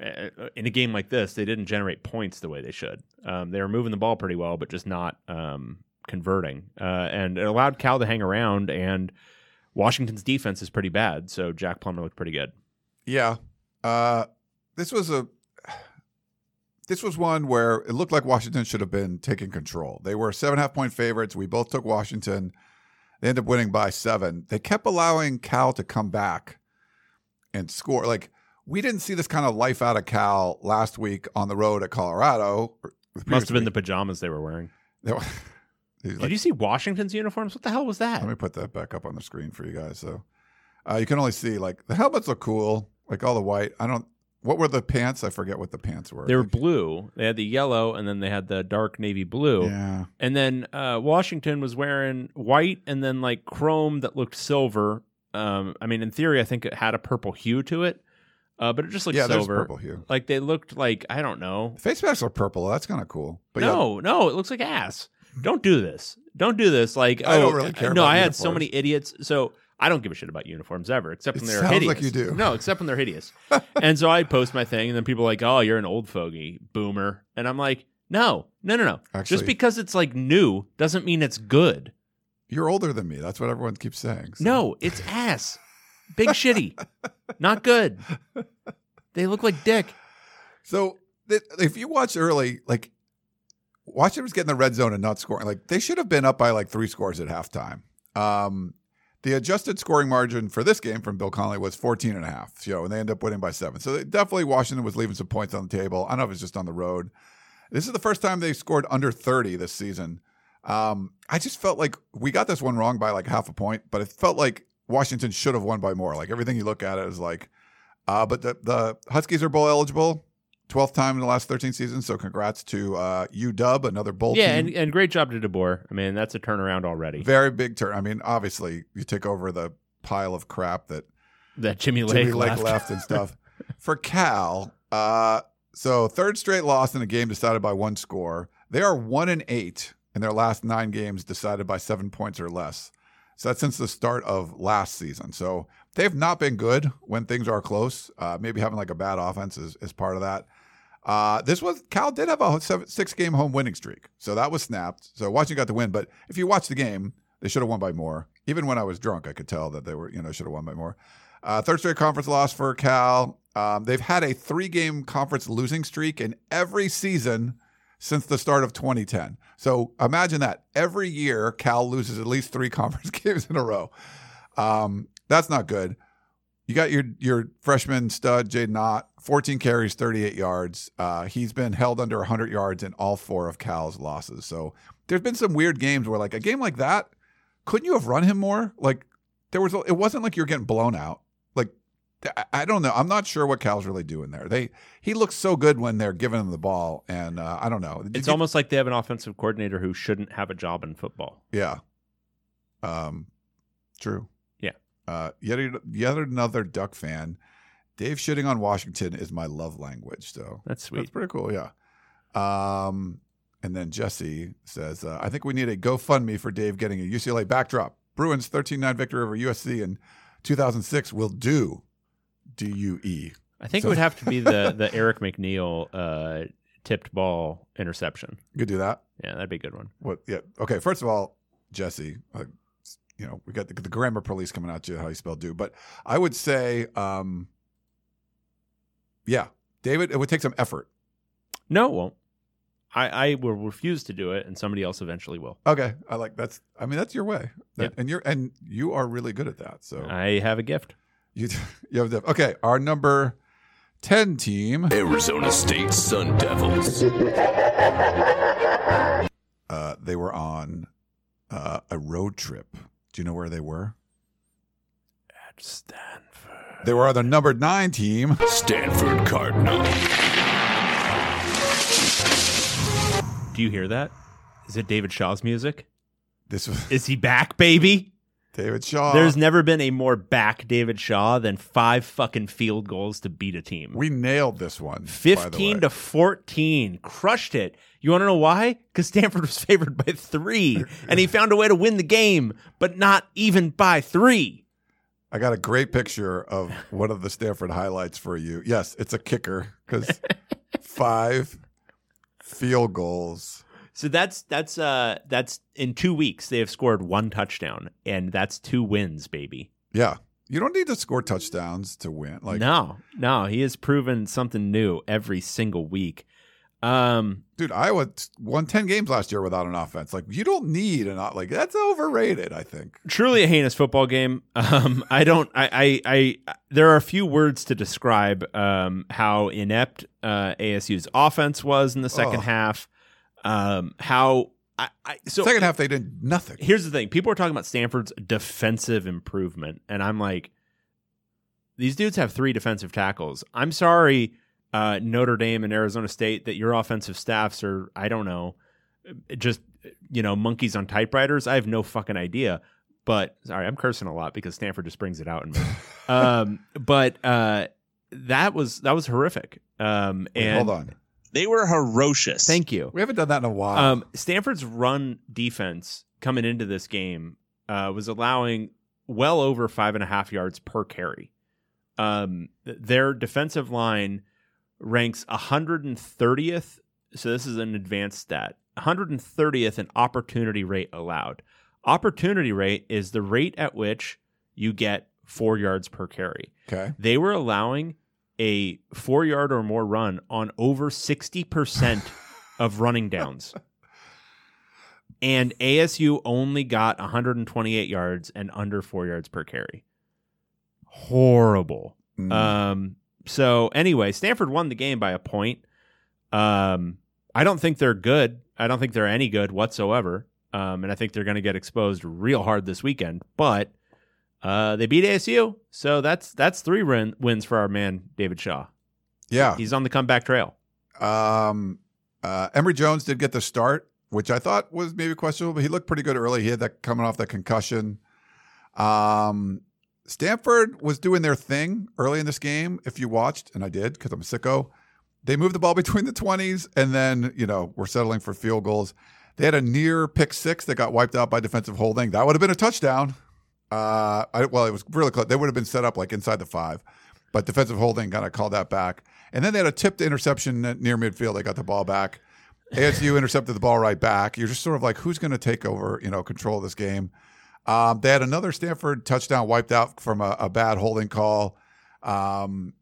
Uh, in a game like this, they didn't generate points the way they should. Um, they were moving the ball pretty well, but just not um, converting. Uh, and it allowed Cal to hang around. And Washington's defense is pretty bad, so Jack Plummer looked pretty good. Yeah. Uh, this was a this was one where it looked like Washington should have been taking control. They were seven and a half point favorites. We both took Washington. They ended up winning by seven. They kept allowing Cal to come back and score. Like we didn't see this kind of life out of Cal last week on the road at Colorado. Must have been the pajamas they were wearing. They were- he's Did like, you see Washington's uniforms? What the hell was that? Let me put that back up on the screen for you guys. So uh, you can only see like the helmets look cool, like all the white. I don't. What were the pants? I forget what the pants were. They were blue. They had the yellow, and then they had the dark navy blue. Yeah. And then uh, Washington was wearing white and then like chrome that looked silver. Um, I mean, in theory, I think it had a purple hue to it, uh, but it just looked Yeah, there's silver. purple hue. Like they looked like I don't know. Face masks are purple. That's kind of cool. But yeah, no, no, it looks like ass. Don't do this. Don't do this. Like I don't oh, really care No, I had so many idiots. So I don't give a shit about uniforms ever, except It when they're sounds hideous. like you do. No, except when they're hideous. and so I post my thing, and then people are like, "Oh, you're an old fogey, boomer," and I'm like, "No, no, no, no. Actually- Just because it's like new doesn't mean it's good. you're older than me. That's what everyone keeps saying. so- No, it's ass. Big shitty. Not good. They look like dick. So th- if you watch early, like Washington was getting the red zone and not scoring. Like they should have been up by like three scores at halftime. Um, the adjusted scoring margin for this game from Bill Connelly was 14 and a half, you know, and they end up winning by seven. So they, definitely Washington was leaving some points on the table. I don't know if it's just on the road. This is the first time they scored under 30 this season. Um, I just felt like we got this one wrong by like half a point, but it felt like Washington should have won by more. Like everything you look at it is like, uh, but the, the Huskies are bowl eligible. 12th time in the last 13 seasons. So congrats to uh, UW, another bowl Yeah, team. and, and great job to DeBoer. I mean, that's a turnaround already. Very big turn. I mean, obviously, you take over the pile of crap that that Jimmy Lake, Jimmy Lake left. left. and stuff. For Cal, uh, so third straight loss in a game decided by one score. They are one and eight in their last nine games decided by seven points or less. So that's since the start of last season. So they've not been good when things are close. Uh, maybe having like a bad offense is, is part of that. Uh, this was Cal did have a seven, six game home winning streak, so that was snapped. So Washington got the win, but if you watch the game, they should have won by more. Even when I was drunk, I could tell that they were you know should have won by more. Uh, third straight conference loss for Cal. Um, they've had a three game conference losing streak in every season since the start of 2010. So imagine that every year Cal loses at least three conference games in a row. Um, that's not good. You got your your freshman stud Jaydn Ott, 14 carries, 38 yards. Uh, he's been held under 100 yards in all four of Cal's losses. So there's been some weird games where like a game like that, couldn't you have run him more? Like there was, it wasn't like you're getting blown out. I- don't know. I'm not sure what Cal's really doing there. They he looks so good when they're giving him the ball, and uh, I don't know. Did It's you- almost like they have an offensive coordinator who shouldn't have a job in football. Yeah. Um, true. Yeah. Uh, yet yet another Duck fan. Dave shitting on Washington is my love language. So That's sweet. that's pretty cool. Yeah. Um, and then Jesse says, uh, I think we need a GoFundMe for Dave getting a UCLA backdrop. Bruins 13-9 victory over USC in 2006 will do. D U E. I think So- it would have to be the the Eric McNeal uh, tipped ball interception. You could do that. Yeah, that'd be a good one. What? Yeah. Okay. First of all, Jesse, uh, you know, we got the, the grammar police coming at you how you spell do, but I would say, um, yeah, David, it would take some effort. No, it won't. I, I will refuse to do it, and somebody else eventually will. Okay, I like that's. I mean, that's your way, That- Yep. and you're and you are really good at that. So I have a gift. You you have the okay. Our number ten team, Arizona State Sun Devils. uh, they were on uh, a road trip. Do you know where they were? At Stanford. They were on the number nine team. Stanford Cardinal. Do you hear that? Is it David Shaw's music? This was Is he back, baby? David Shaw. There's never been a more back David Shaw than five fucking field goals to beat a team. we nailed this one. by the 15 way. to 14. Crushed it. You want to know why? Because Stanford was favored by three, and he found a way to win the game, but not even by three. I got a great picture of one of the Stanford highlights for you. Yes, it's a kicker because five field goals. So that's that's uh that's in two weeks they have scored one touchdown, and that's two wins, baby. Yeah, you don't need to score touchdowns to win. Like, no, no, he has proven something new every single week. Um, dude, Iowa won ten games last year without an offense. Like, you don't need an like that's overrated. I think. truly a heinous football game. Um, I don't. I, I. I. There are a few words to describe um, how inept uh, ASU's offense was in the second half. Um, how. I, I, so Second half, they did nothing. here's the thing: people are talking about Stanford's defensive improvement, and I'm like, these dudes have three defensive tackles. I'm sorry, uh, Notre Dame and Arizona State, that your offensive staffs are, I don't know, just you know, monkeys on typewriters. I have no fucking idea. But sorry, I'm cursing a lot because Stanford just brings it out in me. um, but uh, that was that was horrific. Um, Wait, and hold on, They were ferocious. Thank you. we haven't done that in a while. Um, Stanford's run defense coming into this game uh, was allowing well over five and a half yards per carry. Um, their defensive line ranks 130th. So this is an advanced stat. 130th in opportunity rate allowed. Opportunity rate is the rate at which you get four yards per carry. okay, They were allowing a four yard or more run on over 60% of running downs. and ASU only got 128 yards and under four yards per carry. Horrible. Mm. Um, so anyway, Stanford won the game by a point. Um, I don't think they're good. I don't think they're any good whatsoever. Um, and I think they're going to get exposed real hard this weekend. But uh, they beat ASU, so that's that's three win- wins for our man David Shaw. yeah. He's on the comeback trail. Um, uh, Emory Jones did get the start, which I thought was maybe questionable, but he looked pretty good early. He had that coming off that concussion. Um, Stanford was doing their thing early in this game. If you watched, and I did because I'm a sicko, they moved the ball between the 20s and then, you know, we're settling for field goals. They had a near pick six that got wiped out by defensive holding. That would have been a touchdown. Uh, I, well, it was really close. They would have been set up like inside the five, but defensive holding kind of called that back. And then they had a tipped interception near midfield. They got the ball back. ASU intercepted the ball right back. You're just sort of like, who's going to take over, you know, control of this game? Um, they had another Stanford touchdown wiped out from a, a bad holding call. Um,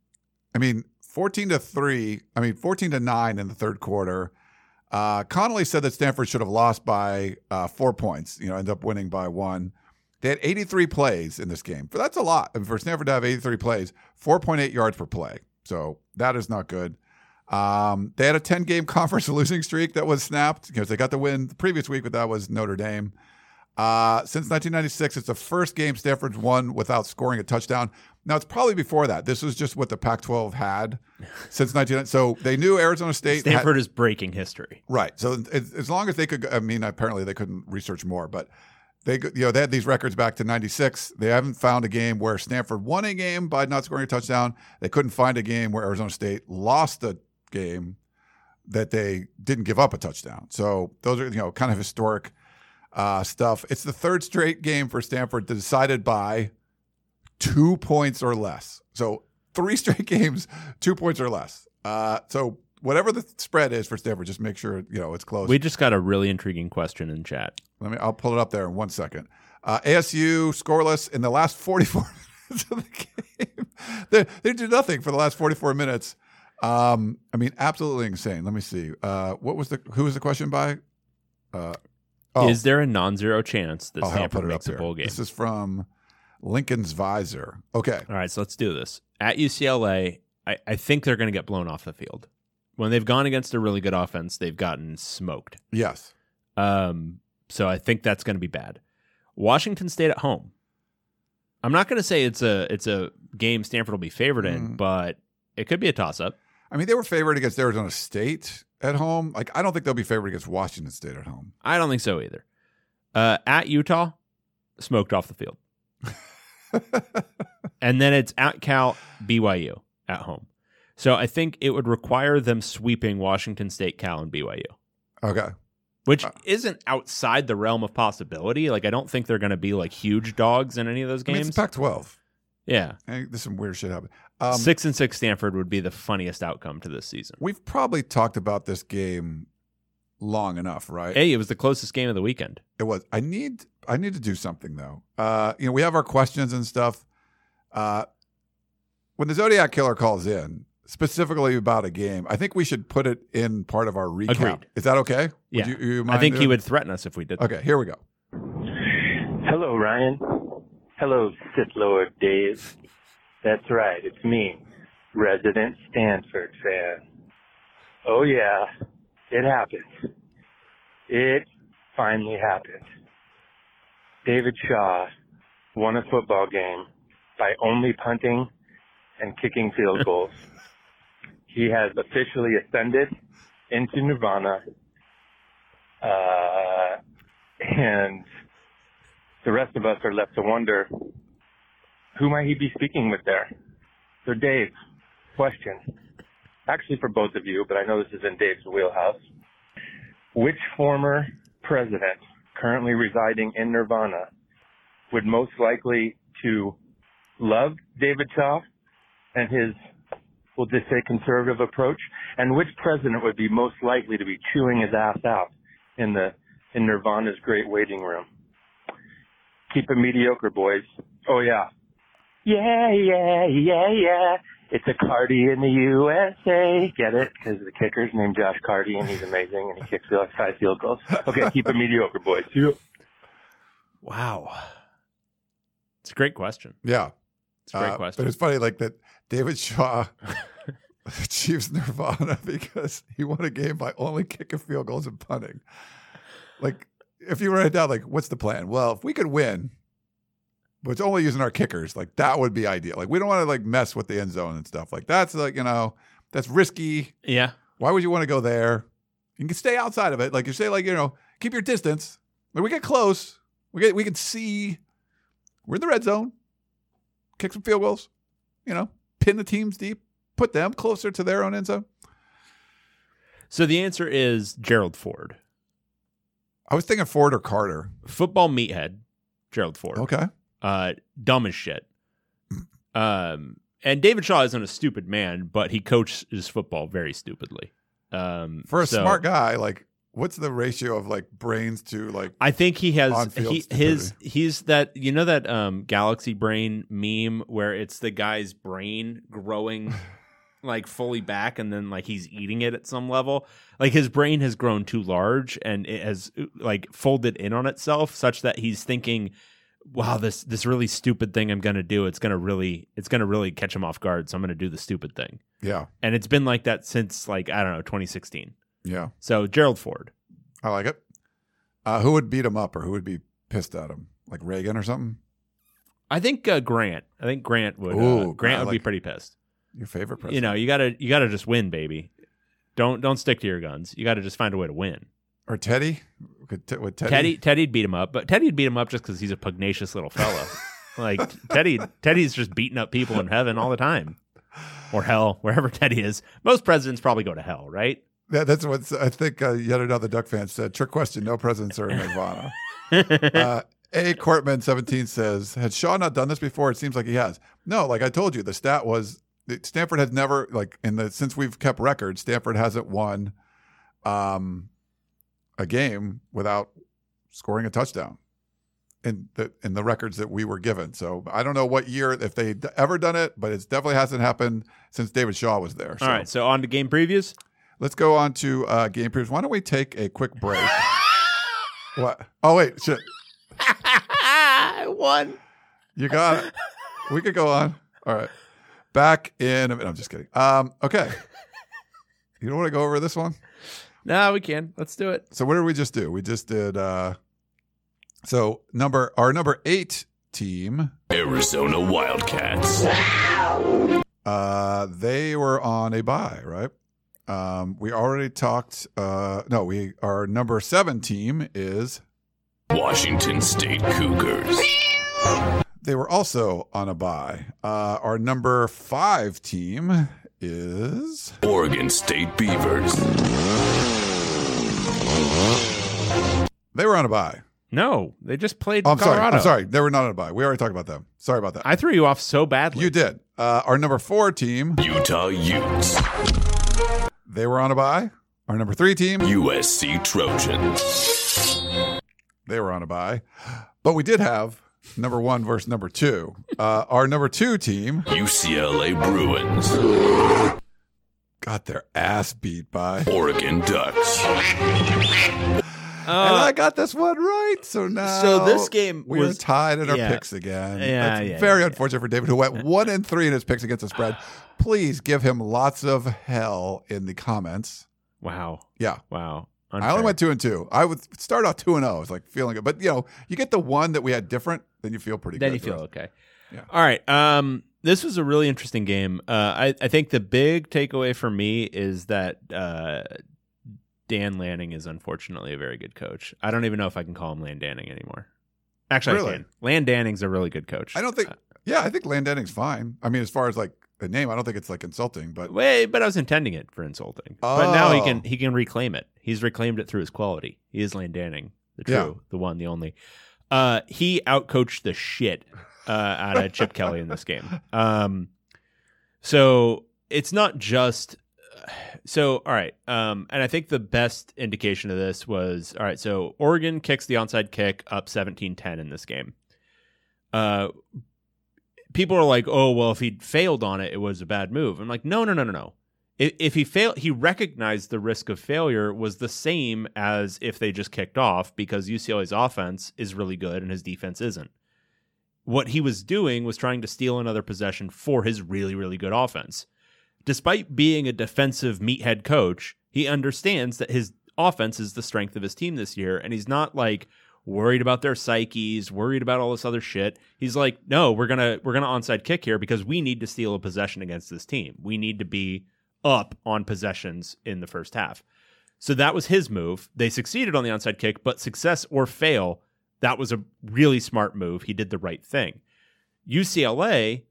I mean, 14 to 3, I mean, 14 to 9 in the third quarter. Uh, Connelly said that Stanford should have lost by uh, four points, you know, end up winning by one. They had 83 plays in this game. That's a lot. And for Stanford to have 83 plays, 4.8 yards per play. So that is not good. Um, they had a 10 game conference losing streak that was snapped because they got the win the previous week, but that was Notre Dame. Uh, since 1996, it's the first game Stanford's won without scoring a touchdown. Now it's probably before that. This was just what the Pac-12 had since 19. So they knew Arizona State. had- Stanford is breaking history. Right. So as, as long as they could, I mean, apparently they couldn't research more, but they, you know, they had these records back to '96. They haven't found a game where Stanford won a game by not scoring a touchdown. They couldn't find a game where Arizona State lost a game that they didn't give up a touchdown. So those are, you know, kind of historic uh, stuff. It's the third straight game for Stanford decided by two points or less. So three straight games, two points or less. Uh, so whatever the spread is for Stanford, just make sure you know it's close. We just got a really intriguing question in chat. Let me. I'll pull it up there in one second. Uh, ASU scoreless in the last 44 minutes of the game. they, they did nothing for the last 44 minutes. Um, I mean, absolutely insane. Let me see. Uh, what was the? Who was the question by? Uh, oh, Is there a non-zero chance that oh, Stanford put it up makes a bowl game? This is from Lincoln's Visor. Okay. All right, so let's do this. At UCLA, I, I think they're going to get blown off the field. When they've gone against a really good offense, they've gotten smoked. Yes. Um, so I think that's going to be bad. Washington State at home. I'm not going to say it's a it's a game Stanford will be favored in, Mm. but it could be a toss up. I mean, they were favored against Arizona State at home. Like, I don't think they'll be favored against Washington State at home. I don't think so either. Uh, at Utah, smoked off the field, and then it's at Cal, BYU at home. So I think it would require them sweeping Washington State, Cal, and BYU. Okay. which Uh, isn't outside the realm of possibility. Like I don't think they're going to be like huge dogs in any of those I mean, games. it's Pac-12. yeah, there's some weird shit happening. Um, six and six Stanford would be the funniest outcome to this season. We've probably talked about this game long enough, right? Hey, it was the closest game of the weekend. It was. I need. I need to do something though. Uh, you know, we have our questions and stuff. Uh, when the Zodiac Killer calls in, specifically about a game, I think we should put it in part of our recap. Agreed. Is that okay? Would Yeah, you- you I mind think he would threaten us if we did. Okay, here we go. Hello, Ryan. Hello, Sith Lord Dave. That's right, it's me, resident Stanford fan. Oh yeah, it happened. It finally happened. David Shaw won a football game by only punting and kicking field goals. he has officially ascended into Nirvana. Uh, and the rest of us are left to wonder who might he be speaking with there? So Dave, question. Actually for both of you, but I know this is in Dave's wheelhouse. Which former president currently residing in Nirvana would most likely to love David Shaw and his, we'll just say conservative approach? And which president would be most likely to be chewing his ass out in the, in Nirvana's great waiting room? Keep it mediocre, boys. Oh yeah. Yeah, yeah, yeah, yeah. It's a Karty in the USA. Get it? Because the kicker's named Josh Karty, and he's amazing, and he kicks like five field goals. Okay, keep it mediocre, boys. Wow. It's a great question. Yeah. It's a great Uh, question. But it's funny, like that David Shaw achieves nirvana because he won a game by only kicking field goals and punting. Like, if you write it down, like, what's the plan? Well, if we could win, but it's only using our kickers, like that would be ideal. Like, we don't want to like mess with the end zone and stuff. Like, that's like, you know, that's risky. yeah. Why would you want to go there? You can stay outside of it. Like you say, like, you know, keep your distance. When we get close, we get we can see we're in the red zone. Kick some field goals, you know, pin the teams deep, put them closer to their own end zone. So the answer is Gerald Ford. I was thinking Ford or Carter. Football meathead, Gerald Ford. Okay. Uh, dumb as shit. Um, and David Shaw isn't a stupid man, but he coaches his football very stupidly. Um, For a so smart guy, like what's the ratio of like brains to like I think he has he, his he's that you know that um galaxy brain meme where it's the guy's brain growing like fully back and then like he's eating it at some level? Like his brain has grown too large and it has like folded in on itself such that he's thinking wow this this really stupid thing I'm going to do it's going to really it's going to really catch him off guard so I'm going to do the stupid thing. Yeah. and it's been like that since like I don't know 2016 Yeah. so Gerald Ford I like it. Uh, who would beat him up or who would be pissed at him? Like Reagan or something? I think uh, Grant. I think Grant would. uh, Grant I would be pretty pissed. Your favorite president? You know, you gotta you gotta just win, baby. Don't don't stick to your guns. You got to just find a way to win. or Teddy? Could Te- would Teddy? Teddy Teddy'd beat him up, but Teddy'd beat him up just because he's a pugnacious little fella. like Teddy Teddy's just beating up people in heaven all the time, or hell, wherever Teddy is. Most presidents probably go to hell, right? Yeah, that's what I think. Uh, yet another Duck fan said. Trick question: No presidents are in Nirvana. uh, a Courtman seventeen says, "Had Shaw not done this before? It seems like he has." No, like I told you, the stat was Stanford has never like in the since we've kept records. Stanford hasn't won um, a game without scoring a touchdown in the in the records that we were given. So I don't know what year if they ever done it, but it definitely hasn't happened since David Shaw was there. So. All right, so on to game previews. Let's go on to uh, game previews. Why don't we take a quick break? what? Oh wait, shit! I won. You got it. We could go on. All right. Back in. a minute. I'm just kidding. Um. Okay. You don't want to go over this one? No, we can. Let's do it. So what did we just do? We just did. uh So number our number eight team. Arizona Wildcats. Uh, they were on a buy, right? Um, we already talked. Uh, no, we our number seven team is Washington State Cougars. They were also on a bye. Uh, our number five team is Oregon State Beavers. they were on a bye. No, they just played Oh, I'm sorry. I'm sorry. They were not on a bye. We already talked about them. Sorry about that. I threw you off so badly. you did. Uh, our number four team, Utah Utes. They were on a bye. Our number three team, USC Trojans. they were on a bye. But we did have number one versus number two. Uh, our number two team UCLA Bruins. got their ass beat by. Oregon Ducks. and I got this one right. So now, Uh, so this game we was- are tied in our yeah. picks again. Yeah, That's yeah, very yeah, unfortunate for David, who went one and three in his picks against the spread. Please give him lots of hell in the comments. wow, Yeah, wow. I only went two and two. I would start off two and zero. I was like feeling it, but you know, you get the one that we had different, then you feel pretty. Then good you feel okay. Yeah. All right. Um, this was a really interesting game. Uh, I, I think the big takeaway for me is that uh, Dan Lanning is unfortunately a very good coach. I don't even know if I can call him Land Danning anymore. Actually, Really? I can. Land Danning's a really good coach. I don't think. Yeah, I think Landenning's fine. I mean, as far as like a name, I don't think it's like insulting, but Wait, but I was intending it for insulting. But now he Oh. can he can reclaim it. He's reclaimed it through his quality. He is Land Danning, the true, Yeah. the one, the only. Uh, he outcoached the shit uh, out of Chip Kelly in this game. Um, so it's not just. So all right, um, and I think the best indication of this was all right. So Oregon kicks the onside kick up 17-10 in this game. Uh, people are like, "Oh, well, if he failed on it, it was a bad move." I'm like, "No, no, no, no, no. If, if he failed, he recognized the risk of failure was the same as if they just kicked off because UCLA's offense is really good and his defense isn't. What he was doing was trying to steal another possession for his really, really good offense. Despite being a defensive meathead coach, he understands that his offense is the strength of his team this year, and he's not like worried about their psyches, worried about all this other shit. He's like, no, we're gonna we're gonna onside kick here because we need to steal a possession against this team. We need to be up on possessions in the first half. So that was his move. They succeeded on the onside kick, but success or fail, that was a really smart move. He did the right thing. UCLA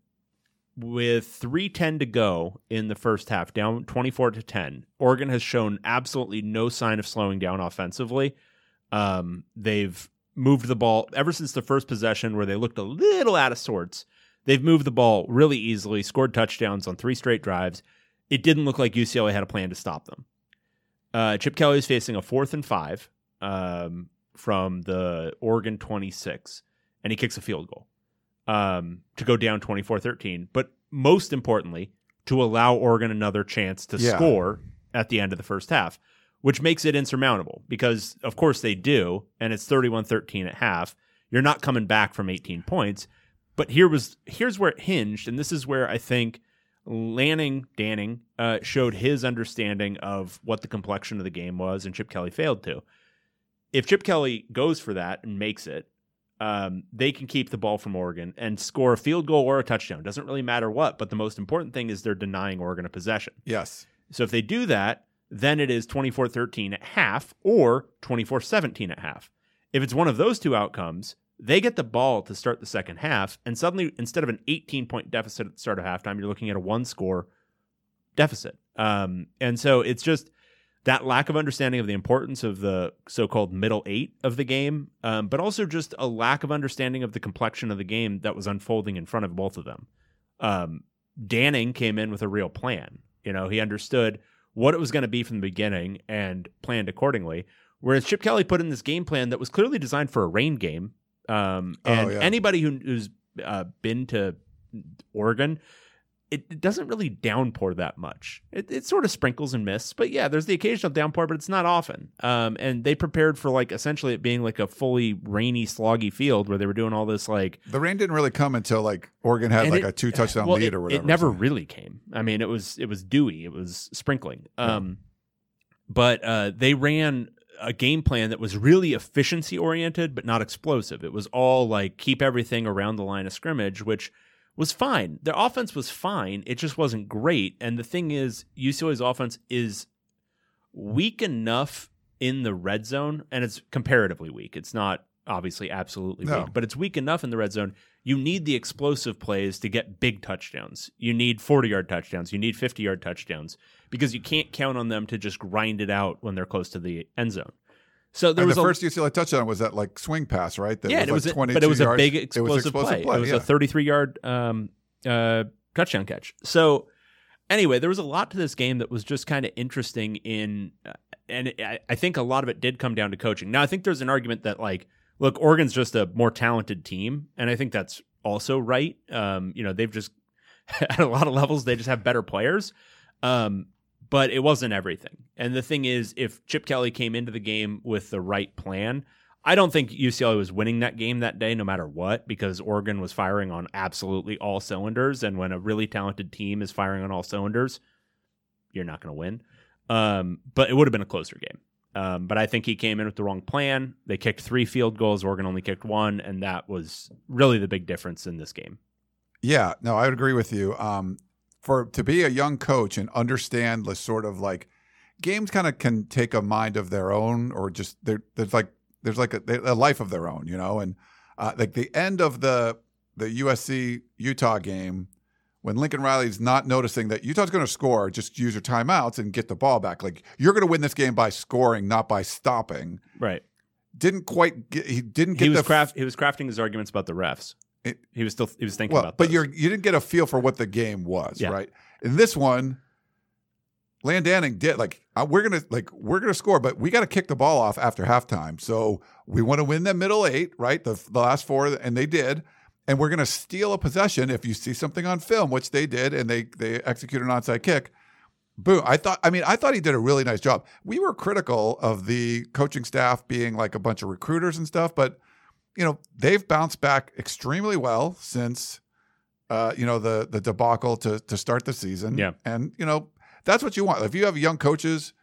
with 310 to go in the first half down 24 to 10 oregon has shown absolutely no sign of slowing down offensively um, they've moved the ball ever since the first possession where they looked a little out of sorts they've moved the ball really easily scored touchdowns on three straight drives it didn't look like ucla had a plan to stop them uh, chip kelly is facing a fourth and five um, from the oregon 26 and he kicks a field goal um, to go down 24 13. But most importantly, to allow Oregon another chance to Yeah. score at the end of the first half, which makes it insurmountable because, of course, they do. And it's 31 13 at half. You're not coming back from 18 points. But here was here's where it hinged, and this is where I think Lanning Danning uh, showed his understanding of what the complexion of the game was, and Chip Kelly failed to. If Chip Kelly goes for that and makes it, um, they can keep the ball from Oregon and score a field goal or a touchdown. Doesn't really matter what, but the most important thing is they're denying Oregon a possession. Yes. So if they do that, then it is 24 13 at half or 24 17 at half. If it's one of those two outcomes, they get the ball to start the second half, and suddenly, instead of an 18 point deficit at the start of halftime, you're looking at a one score deficit. Um, and so it's just that lack of understanding of the importance of the so-called middle eight of the game, um, but also just a lack of understanding of the complexion of the game that was unfolding in front of both of them. Um, Danning came in with a real plan. You know, he understood what it was going to be from the beginning and planned accordingly. Whereas Chip Kelly put in this game plan that was clearly designed for a rain game. Um, Oh, and yeah. anybody who, who's uh, been to Oregon, it, it doesn't really downpour that much. It, it sort of sprinkles and mists, but yeah, there's the occasional downpour, but it's not often. Um, and they prepared for like essentially it being like a fully rainy, sloggy field where they were doing all this like The rain didn't really come until like Oregon had like it- a two touchdown well, lead or whatever. It never really came. I mean, it was it was dewy. It was sprinkling. Um, but uh, they ran a game plan that was really efficiency oriented, but not explosive. It was all like keep everything around the line of scrimmage, which was fine. Their offense was fine. It just wasn't great. And the thing is, UCLA's offense is weak enough in the red zone, and it's comparatively weak. It's not obviously absolutely No. weak, but it's weak enough in the red zone. You need the explosive plays to get big touchdowns. You need 40 yard touchdowns. You need 50 yard touchdowns because you can't count on them to just grind it out when they're close to the end zone. So there And was the a, first UCLA touchdown was that like swing pass, right? That yeah, and it like was, a, 22 but it was a big It was explosive, play. It was yeah. a 33 yard um, uh, touchdown catch. So anyway, there was a lot to this game that was just kind of interesting. In uh, and I, I think a lot of it did come down to coaching. Now I think there's an argument that like, look, Oregon's just a more talented team, and I think that's also right. Um, you know, they've just at a lot of levels they just have better players. Um, but it wasn't everything. And the thing is, if Chip Kelly came into the game with the right plan, I don't think UCLA was winning that game that day, no matter what, because Oregon was firing on absolutely all cylinders. And when a really talented team is firing on all cylinders, you're not going to win. Um, but it would have been a closer game. Um, but I think he came in with the wrong plan. They kicked three field goals. Oregon only kicked one, and that was really the big difference in this game. Yeah, no, I would agree with you. Um, for to be a young coach and understand the sort of like games kind of can take a mind of their own, or just there's like there's like a, a life of their own, you know. And uh, like the end of the the USC Utah game, when Lincoln Riley's not noticing that Utah's going to score, just use your timeouts and get the ball back. Like you're going to win this game by scoring, not by stopping. Right. Didn't quite get. He didn't get He was the craft. He was crafting his arguments about the refs. It- he was still. He was thinking well, about. but those. you're you didn't get a feel for what the game was, Yeah. right? In this one, Landanning did like uh, we're gonna like we're gonna score, but we got to kick the ball off after halftime. So we want to win the middle eight, right? The the last four, and they did. and we're going to steal a possession if you see something on film, which they did, and they they execute an onside kick. Boom! I thought. I mean, I thought he did a really nice job. We were critical of the coaching staff being like a bunch of recruiters and stuff, but you know they've bounced back extremely well since uh, you know the the debacle to to start the season. Yeah. and you know that's what you want. If you have young coaches,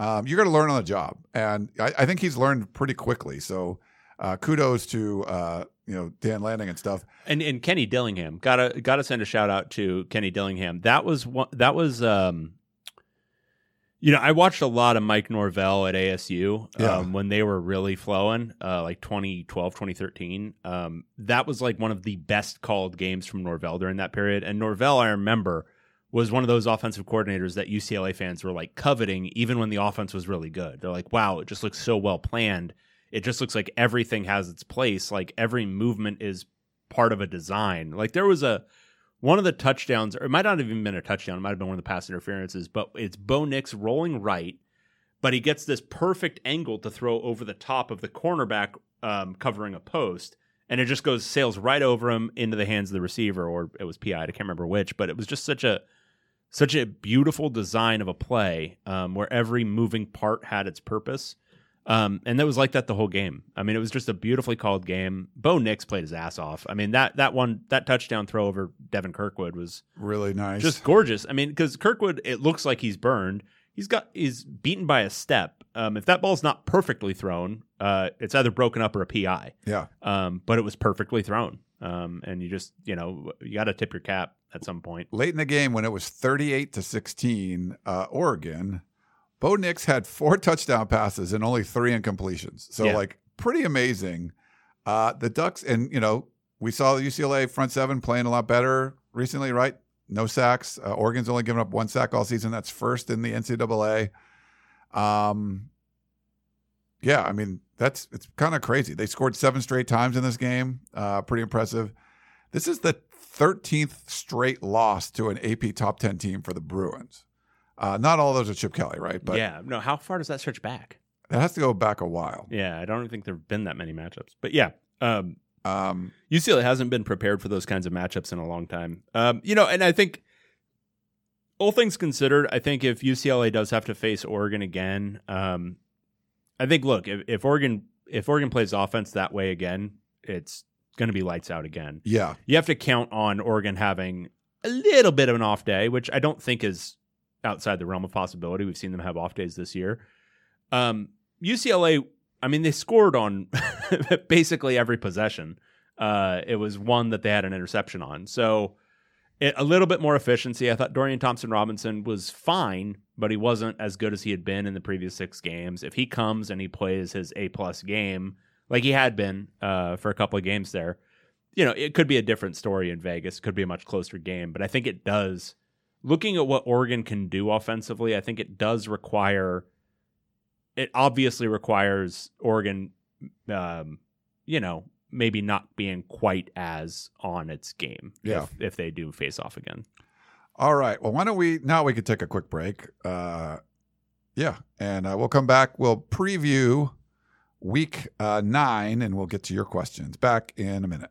um, you're going to learn on the job, and I, I think he's learned pretty quickly. So uh, kudos to uh, you know Dan Lanning and stuff. And and Kenny Dillingham gotta gotta send a shout out to Kenny Dillingham. That was one. That was um. You know, I watched a lot of Mike Norvell at ASU Yeah. um, when they were really flowing, uh, like 2012, 2013. Um, that was like one of the best called games from Norvell during that period. And Norvell, I remember, was one of those offensive coordinators that UCLA fans were like coveting, even when the offense was really good. They're like, wow, it just looks so well planned. It just looks like everything has its place. Like every movement is part of a design. Like there was a one of the touchdowns, or it might not have even been a touchdown. It might have been one of the pass interferences, but it's Bo Nix rolling right, but he gets this perfect angle to throw over the top of the cornerback um, covering a post, and it just goes sails right over him into the hands of the receiver, or it was PI. I can't remember which, but it was just such a such a beautiful design of a play um, where every moving part had its purpose. Um, and that was like that the whole game. I mean, it was just a beautifully called game. Bo Nix played his ass off. I mean, that that one that touchdown throw over Devin Kirkwood was Really nice. just gorgeous. I mean, because Kirkwood, it looks like he's burned. He's got he's beaten by a step. Um, if that ball's not perfectly thrown, uh, it's either broken up or a PI. yeah. Um, but it was perfectly thrown. Um, and you just you know you got to tip your cap at some point. late in the game when it was 38 to 16 uh, oregon bo nix had four touchdown passes and only three incompletions. So Yeah. like pretty amazing. Uh, the ducks and you know we saw the ucla front seven playing a lot better recently right? No sacks. Uh, oregon's only given up one sack all season. That's first in the ncaa um, yeah i mean that's it's kind of crazy. They scored seven straight times in this game. Uh, pretty impressive. This is the 13th straight loss to an AP top 10 team for the Bruins. Uh, not all those are Chip Kelly, right? But yeah, no. How far does that stretch back? it has to go back a while. Yeah, I don't think there've been that many matchups. But yeah, um, Um, UCLA hasn't been prepared for those kinds of matchups in a long time. Um, you know, and I think all things considered, I think if UCLA does have to face Oregon again, um, I think look if, if Oregon if Oregon plays offense that way again, it's going to be lights out again. yeah, You have to count on Oregon having a little bit of an off day, which I don't think is outside the realm of possibility. We've seen them have off days this year. Um, UCLA, I mean, they scored on basically every possession. Uh, it was one that they had an interception on. So it, a little bit more efficiency. I thought Dorian Thompson Robinson was fine, but he wasn't as good as he had been in the previous six games. If he comes and he plays his A plus game, like he had been uh, for a couple of games there, you know, it could be a different story in Vegas. Could be a much closer game, but I think it does. Looking at what Oregon can do offensively, I think it does require. It obviously requires Oregon, um, you know, maybe not being quite as on its game. Yeah. If, if they do face off again. All right. Well, why don't we now we could take a quick break. Uh, yeah, and uh, we'll come back. We'll preview week uh, nine, and we'll get to your questions. Back in a minute.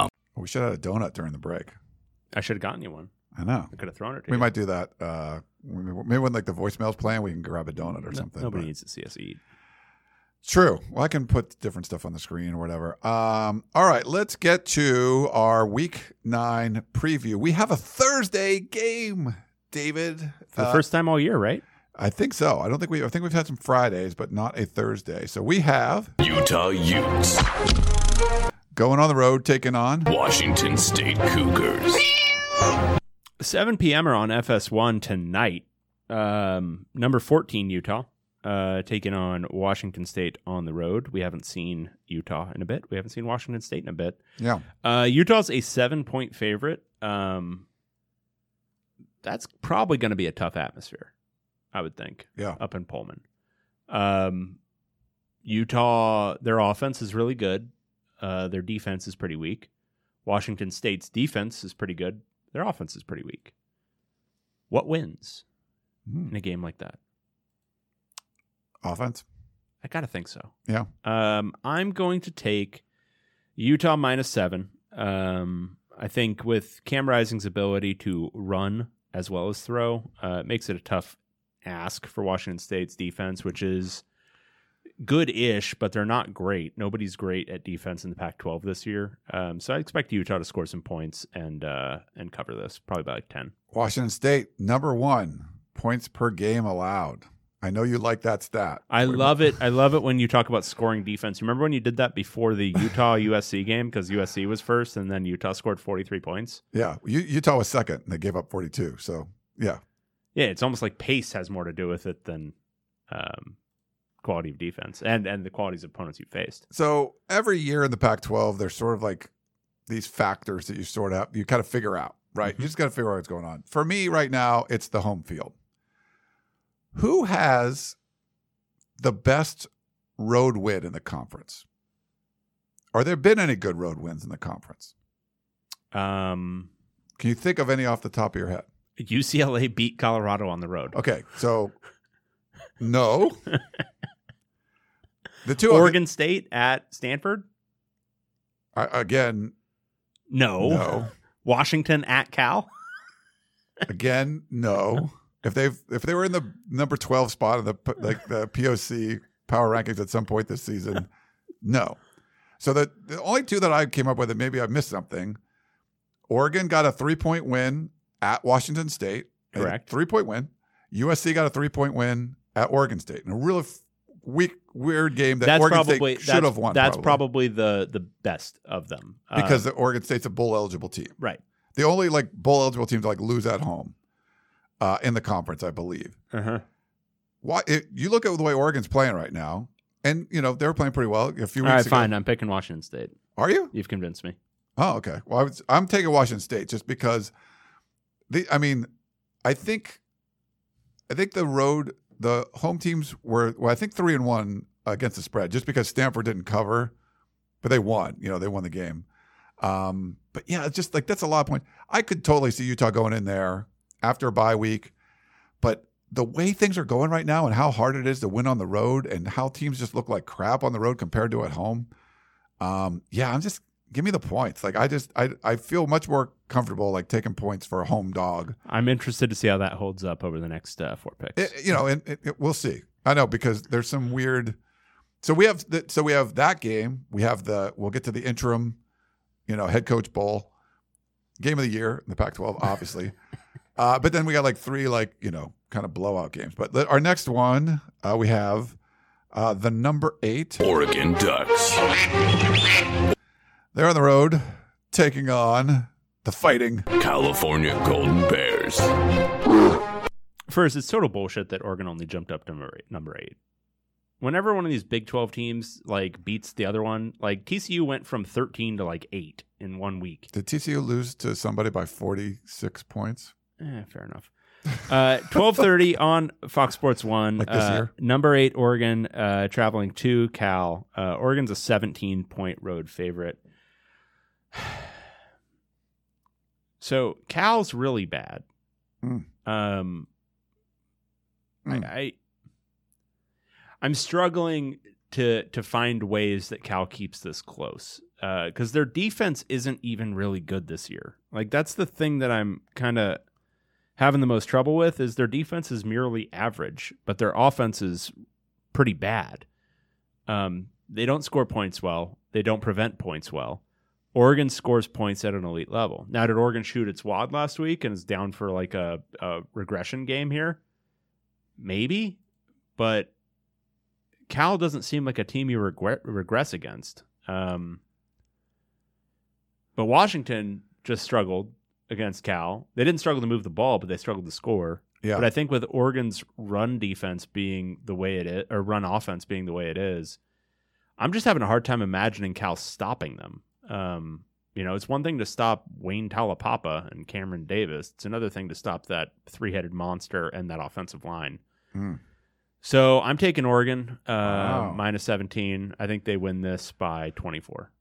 We should have had a donut during the break. I should have gotten you one. I know. I could have thrown it. To We you. might do that. Uh, maybe when like the voicemails playing, we can grab a donut or No- something. Nobody but- needs to see us eat. True. Well, I can put different stuff on the screen or whatever. Um, all right, let's get to our week nine preview. We have a Thursday game, David. For the Uh, first time all year, right? I think so. I don't think we. I think we've had some Fridays, but not a Thursday. So we have Utah Utes, going on the road, taking on. Washington State Cougars. 7 p.m. are on FS1 tonight. Um, number 14, Utah, uh, taking on Washington State on the road. We haven't seen Utah in a bit. We haven't seen Washington State in a bit. Yeah, Uh, Utah's a seven point favorite. Um, that's probably going to be a tough atmosphere, I would think, yeah. up in Pullman. Um, Utah, their offense is really good. Uh, their defense is pretty weak. Washington State's defense is pretty good. Their offense is pretty weak. What wins Hmm. in a game like that? Offense. I gotta think so. Yeah. Um, I'm going to take Utah minus seven. Um, I think with Cam Rising's ability to run as well as throw, uh, it makes it a tough ask for Washington State's defense, which is good-ish, but they're not great. Nobody's great at defense in the Pac-12 this year. Um, so I expect Utah to score some points and uh, and cover this, probably by like ten. Washington State number one points per game allowed. I know you like that stat. I love it. I love it when you talk about scoring defense. Remember when you did that before the Utah USC game because USC was first and then Utah scored 43 points? Yeah, U- Utah was second, and they gave up forty-two. So yeah, Yeah, it's almost like pace has more to do with it than um, quality of defense and and the qualities of opponents you faced. So every year in the Pac-12, there's sort of like these factors that you sort out, you kind of figure out, right? You just got to figure out what's going on. For me, right now, it's the home field. Who has the best road win in the conference? Are there been any good road wins in the conference? Um, Can you think of any off the top of your head? UCLA beat Colorado on the road. Okay, so no. The two Oregon State at Stanford? I- again, No. no. Washington at Cal? Again, no. If they've if they were in the number twelve spot in the like the Pac power rankings at some point this season, no. So the the only two that I came up with, and maybe I missed something. Oregon got a three point win at Washington State. Correct. Three point win. USC got a three point win at Oregon State. In a really f- weak, weird game that that's Oregon probably State should have won. That's probably, the the best of them because Uh, the Oregon State's a bowl eligible team. right. The only like bowl eligible team to like lose at home uh, in the conference, I believe. Uh-huh. Why? It, you look at the way Oregon's playing right now, and you know they're playing pretty well a few All weeks right, ago. fine. I'm picking Washington State. Are you? You've convinced me. Oh, okay. Well, I was, I'm taking Washington State just because the. I mean, I think, I think the road, the home teams were. Well, I think three and one against the spread, just because Stanford didn't cover, but they won. You know, they won the game. Um, but yeah, it's just like that's a lot of points. I could totally see Utah going in there after a bye week, but the way things are going right now and how hard it is to win on the road and how teams just look like crap on the road compared to at home. Um, yeah, I'm just give me the points. Like I just I I feel much more comfortable like taking points for a home dog. I'm interested to see how that holds up over the next uh, four picks. It- you know, and it, it- we'll see. I know because there's some weird. So we have the, so we have that game. We have the we'll get to the interim, you know, head coach bowl, game of the year in the Pac-12, obviously. uh, but then we got like three like you know kind of blowout games. But the, our next one uh, we have uh, the number eight. Oregon Ducks. They're on the road taking on the Fighting. California Golden Bears. First, it's total bullshit that Oregon only jumped up to number eight, number eight. Whenever one of these Big Twelve teams like beats the other one, like TCU went from thirteen to like eight in one week. Did TCU lose to somebody by 46 points? Eh, fair enough. Uh, twelve thirty on Fox Sports One. Like this uh, year? Number eight, Oregon, uh, traveling to Cal. Uh, Oregon's a seventeen point road favorite. So Cal's really bad. Mm. Um, Mm. I, I I'm struggling to to find ways that Cal keeps this close. because their defense isn't even really good this year. Like that's the thing that I'm kind of having the most trouble with is their defense is merely average, but their offense is pretty bad. Um, they don't score points well. They don't prevent points well. Oregon scores points at an elite level. Now, did Oregon shoot its wad last week and is down for like a, a regression game here? Maybe, but Cal doesn't seem like a team you regret, regress against. Um, but Washington just struggled against Cal. They didn't struggle to move the ball, but they struggled to score. Yeah. But I think with Oregon's run defense being the way it is, or run offense being the way it is, I'm just having a hard time imagining Cal stopping them. Um, you know, it's one thing to stop Wayne Taulapapa and Cameron Davis. It's another thing to stop that three-headed monster and that offensive line. Mm. So I'm taking Oregon uh, Wow. minus 17. I think they win this by 24.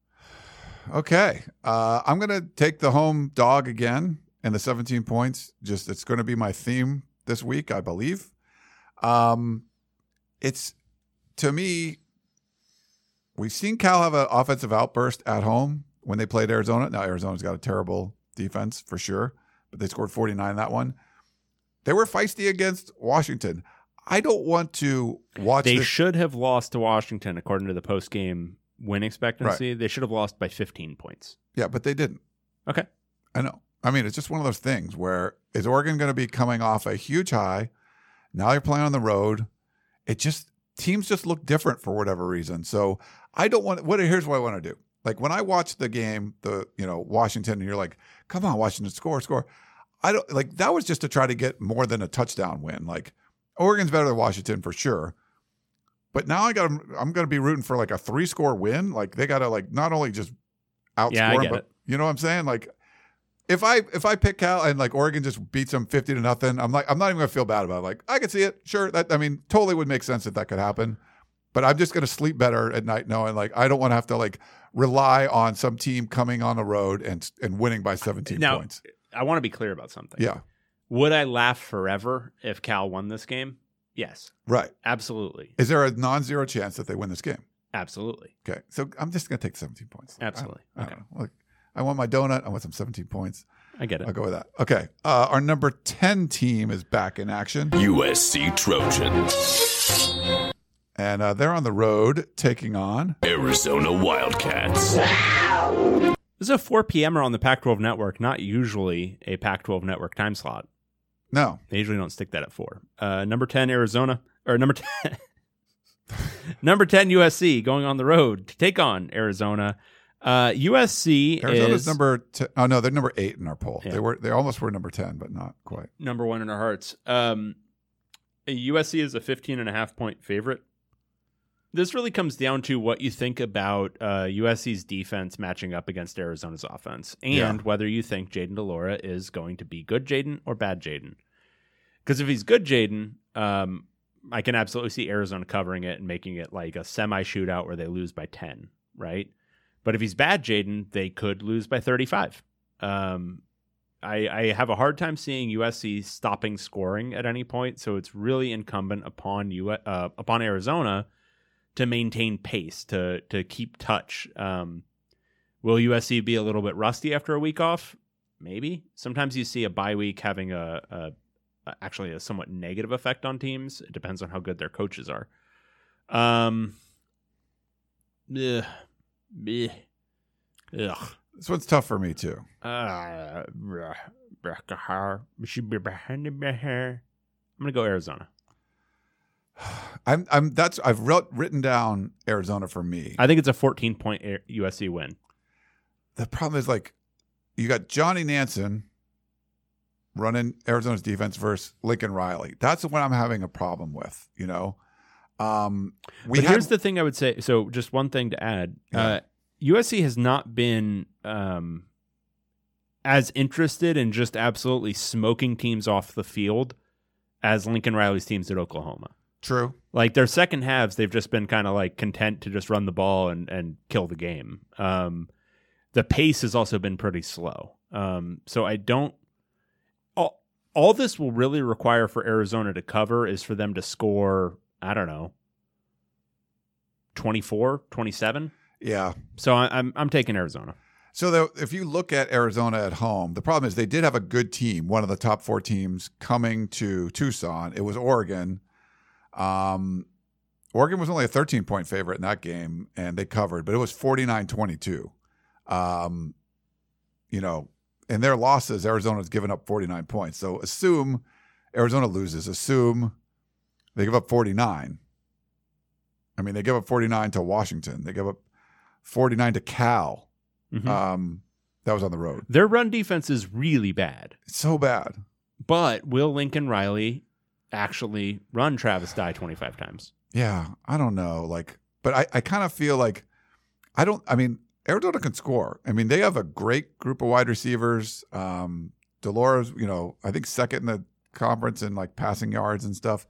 Okay. Uh, I'm going to take the home dog again and the 17 points. Just it's going to be my theme this week, I believe. Um, it's to me, we've seen Cal have an offensive outburst at home when they played Arizona. Now Arizona's got a terrible defense for sure, but they scored 49 that one. They were feisty against Washington. I don't want to watch They this. should have lost to Washington according to the post-game win expectancy. They should have lost by 15 points. yeah, but they didn't. Okay. I know. I mean, it's just one of those things where is Oregon going to be coming off a huge high? Now you're playing on the road. It just teams just look different for whatever reason. So I don't want. What here's what I want to do. Like when I watch the game, the you know Washington, and you're like, come on, Washington, score, score. I don't like that was just to try to get more than a touchdown win. Like Oregon's better than Washington for sure. But now I got I'm going to be rooting for like a three score win. Like they got to like not only just outscore, Yeah, but it. you know what I'm saying? Like if I if I pick Cal and like Oregon just beats them fifty to nothing, I'm like I'm not even gonna feel bad about it. Like I can see it. Sure, that I mean totally would make sense that that could happen. But I'm just gonna sleep better at night knowing like I don't want to have to like rely on some team coming on the road and and winning by 17 Now, points. I want to be clear about something. Yeah, Would I laugh forever if Cal won this game? Yes, right. absolutely. Is there a non-zero chance that they win this game? Absolutely. Okay, so I'm just gonna take 17 points. Absolutely. I don't Okay. Look, I want my donut. I want some 17 points. I get it. I'll go with that. Okay, uh, our number 10 team is back in action. USC Trojans. and uh, they're on the road taking on. Arizona Wildcats. This is a 4 p.m.er on the Pac 12 network, not usually a Pac 12 network time slot. No, They usually don't stick that at 4. Uh, number 10, Arizona, or number 10. number 10, USC going on the road to take on Arizona. Uh, USC Arizona's is number. T- oh no, they're number eight in our poll. Yeah. They were. They almost were number 10, but not quite. number one in our hearts. Um, USC is a 15 and a half point favorite. This really comes down to what you think about uh, USC's defense matching up against Arizona's offense, and Yeah. whether you think Jayden de Laura is going to be good Jaden or bad Jaden. Because if he's good Jaden, um, I can absolutely see Arizona covering it and making it like a semi shootout where they lose by 10, right? But if he's bad Jaden, they could lose by 35. Um, I, I have a hard time seeing USC stopping scoring at any point, so it's really incumbent upon you uh, upon Arizona to maintain pace to to keep touch. Um, will USC be a little bit rusty after a week off? Maybe. Sometimes you see a bye week having a, a actually a somewhat negative effect on teams. It depends on how good their coaches are. Um. Ugh. Bleh. Ugh. This one's tough for me too. Uh, I'm gonna go Arizona. I'm. I'm. That's. I've wrote, written down Arizona for me. I think it's a 14 point USC win. the problem is like, you got Johnny Nansen running Arizona's defense versus Lincoln Riley. That's the one I'm having a problem with. You know. Um. We but had, here's the thing I would say. So, just one thing to add: uh, USC has not been um, as interested in just absolutely smoking teams off the field as Lincoln Riley's teams at Oklahoma. true. Like their second halves, they've just been kind of like content to just run the ball and, and kill the game. Um, the pace has also been pretty slow. Um, so I don't. All, all this will really require for Arizona to cover is for them to score, I don't know, 24, 27. Yeah. So I, I'm I'm taking Arizona. So the, if you look at Arizona at home, the problem is they did have a good team, one of the top four teams coming to Tucson. It was Oregon. Um, Oregon was only a 13 point favorite in that game, and they covered, but it was 49 22. Um, you know, in their losses, Arizona's given up 49 points. So assume Arizona loses, assume they give up 49. I mean, they give up 49 to Washington, they give up 49 to Cal. Mhm. Um, that was on the road. Their run defense is really bad, It's so bad. but will Lincoln Riley actually run Travis Dye 25 times? Yeah, I don't know. Like, but I, I kind of feel like I don't. I mean, Arizona can score. I mean, they have a great group of wide receivers. Um, de Laura, you know, I think second in the conference in like passing yards and stuff.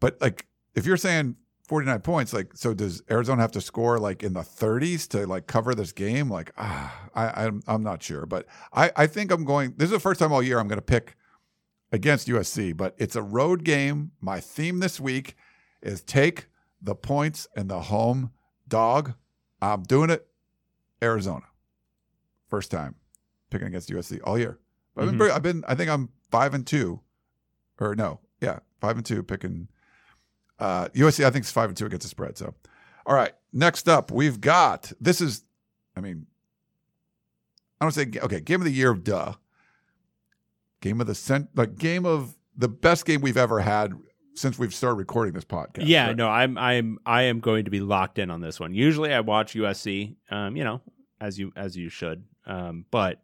But like, if you're saying 49 points, like, so does Arizona have to score like in the 30s to like cover this game? Like, ah, I, I'm I'm not sure, but I I think I'm going. This is the first time all year I'm going to pick against USC, but it's a road game. My theme this week is take the points and the home dog. I'm doing it. Arizona. First time picking against USC all year. But I've, been, I've been, I think I'm five and two, or no, yeah, five and two picking uh, USC. I think it's five and two against the spread. So, all right, next up we've got this is, I mean, I don't say okay, game of the year, duh. Game of the cent, like game of the best game we've ever had since we've started recording this podcast. Yeah, right? no, I'm I'm I am going to be locked in on this one. Usually I watch USC, um, you know, as you as you should. Um, but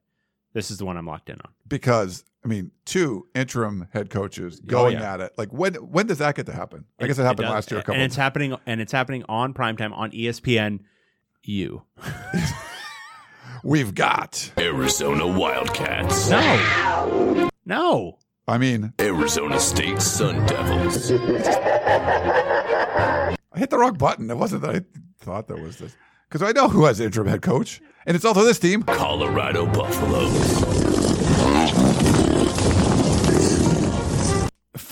this is the one I'm locked in on. because I mean, two interim head coaches oh, going Oh, yeah. at it. Like when when does that get to happen? I guess it happened does- last year. A couple. and of it's happening and it's happening on primetime on ESPN. You We've got. Arizona Wildcats. no, no. I mean, Arizona State Sun Devils. I hit the wrong button. It wasn't that I thought that was this because I know who has interim head coach, and it's also this team. Colorado Buffaloes.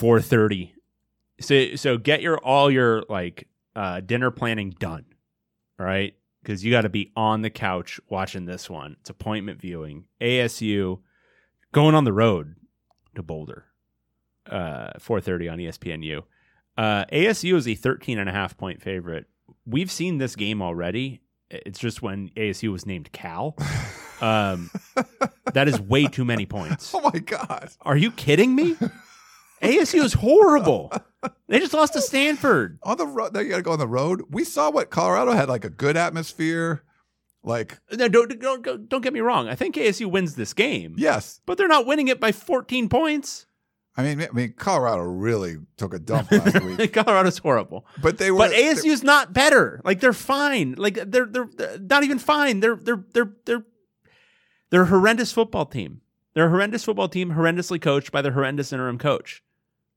Four thirty. So so get your all your like uh, dinner planning done. All right, because you got to be on the couch watching this one. It's appointment viewing. ASU going on the road to Boulder. Uh, 4:30 on ESPNU. Uh, ASU is a 13 and a half point favorite. We've seen this game already. It's just when ASU was named Cal. Um, that is way too many points. Oh my god! Are you kidding me? ASU is horrible. They just lost to Stanford. On the road, now you got to go on the road. We saw what Colorado had like a good atmosphere. Like No, don't, don't, don't get me wrong. I think ASU wins this game, yes, but they're not winning it by 14 points. I mean, I mean, Colorado really took a dump last week, Colorado's horrible. but they were. But ASU's not better. Like they're fine. Like they're they're, they're not even fine. They're they're they're they're they're a horrendous football team. They're a horrendous football team, horrendously coached by their horrendous interim coach.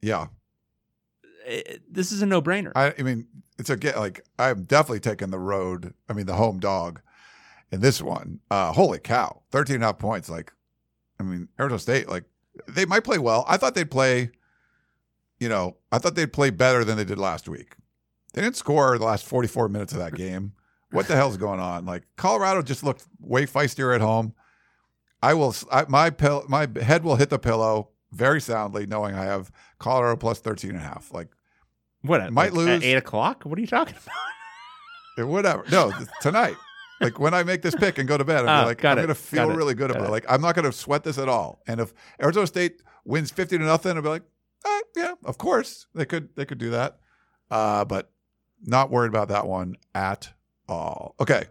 Yeah, Eh, This is a no-brainer. I, I mean, it's a get like I'm definitely taking the road. I mean, the home dog in this one. Uh, holy cow, 13 and a half points. Like, I mean, Arizona State, like they might play well. I thought they'd play. You know, I thought they'd play better than they did last week. They didn't score the last 44 minutes of that game. What the hell's going on? Like Colorado just looked way feistier at home. I will. I, my pill, my head will hit the pillow very soundly, knowing I have Colorado plus 13 and a half. Like what at, might like, lose. at eight o'clock? What are you talking about? or whatever. No, tonight. Like when I make this pick and go to bed, I'm Ah, like, I'm gonna feel got it, really good got about it. it. Like I'm not gonna sweat this at all. And if Arizona State wins fifty to nothing, I'll be like, eh, yeah, of course they could they could do that. Uh, but not worried about that one at all. Okay,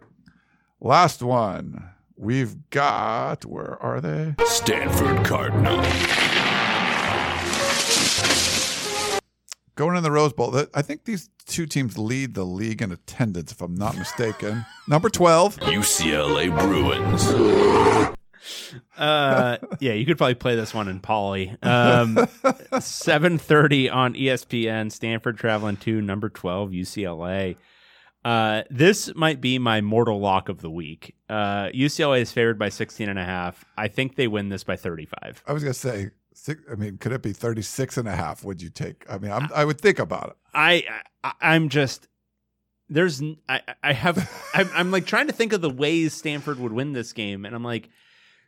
last one. We've got where are they? Stanford Cardinal. Going in the Rose Bowl. I think these two teams lead the league in attendance, if I'm not mistaken. Number twelve. UCLA Bruins. Uh, yeah, you could probably play this one in Pauley. Um, Seven thirty on ESPN. Stanford traveling to number twelve UCLA. Uh, this might be my mortal lock of the week. Uh, UCLA is favored by 16 and a half. I think they win this by 35. I was gonna say, six, I mean, could it be 36 and a half? Would you take? I mean, I'm, I would think about it. I, I I'm just there's I, have I'm, I'm like trying to think of the ways Stanford would win this game, and I'm like,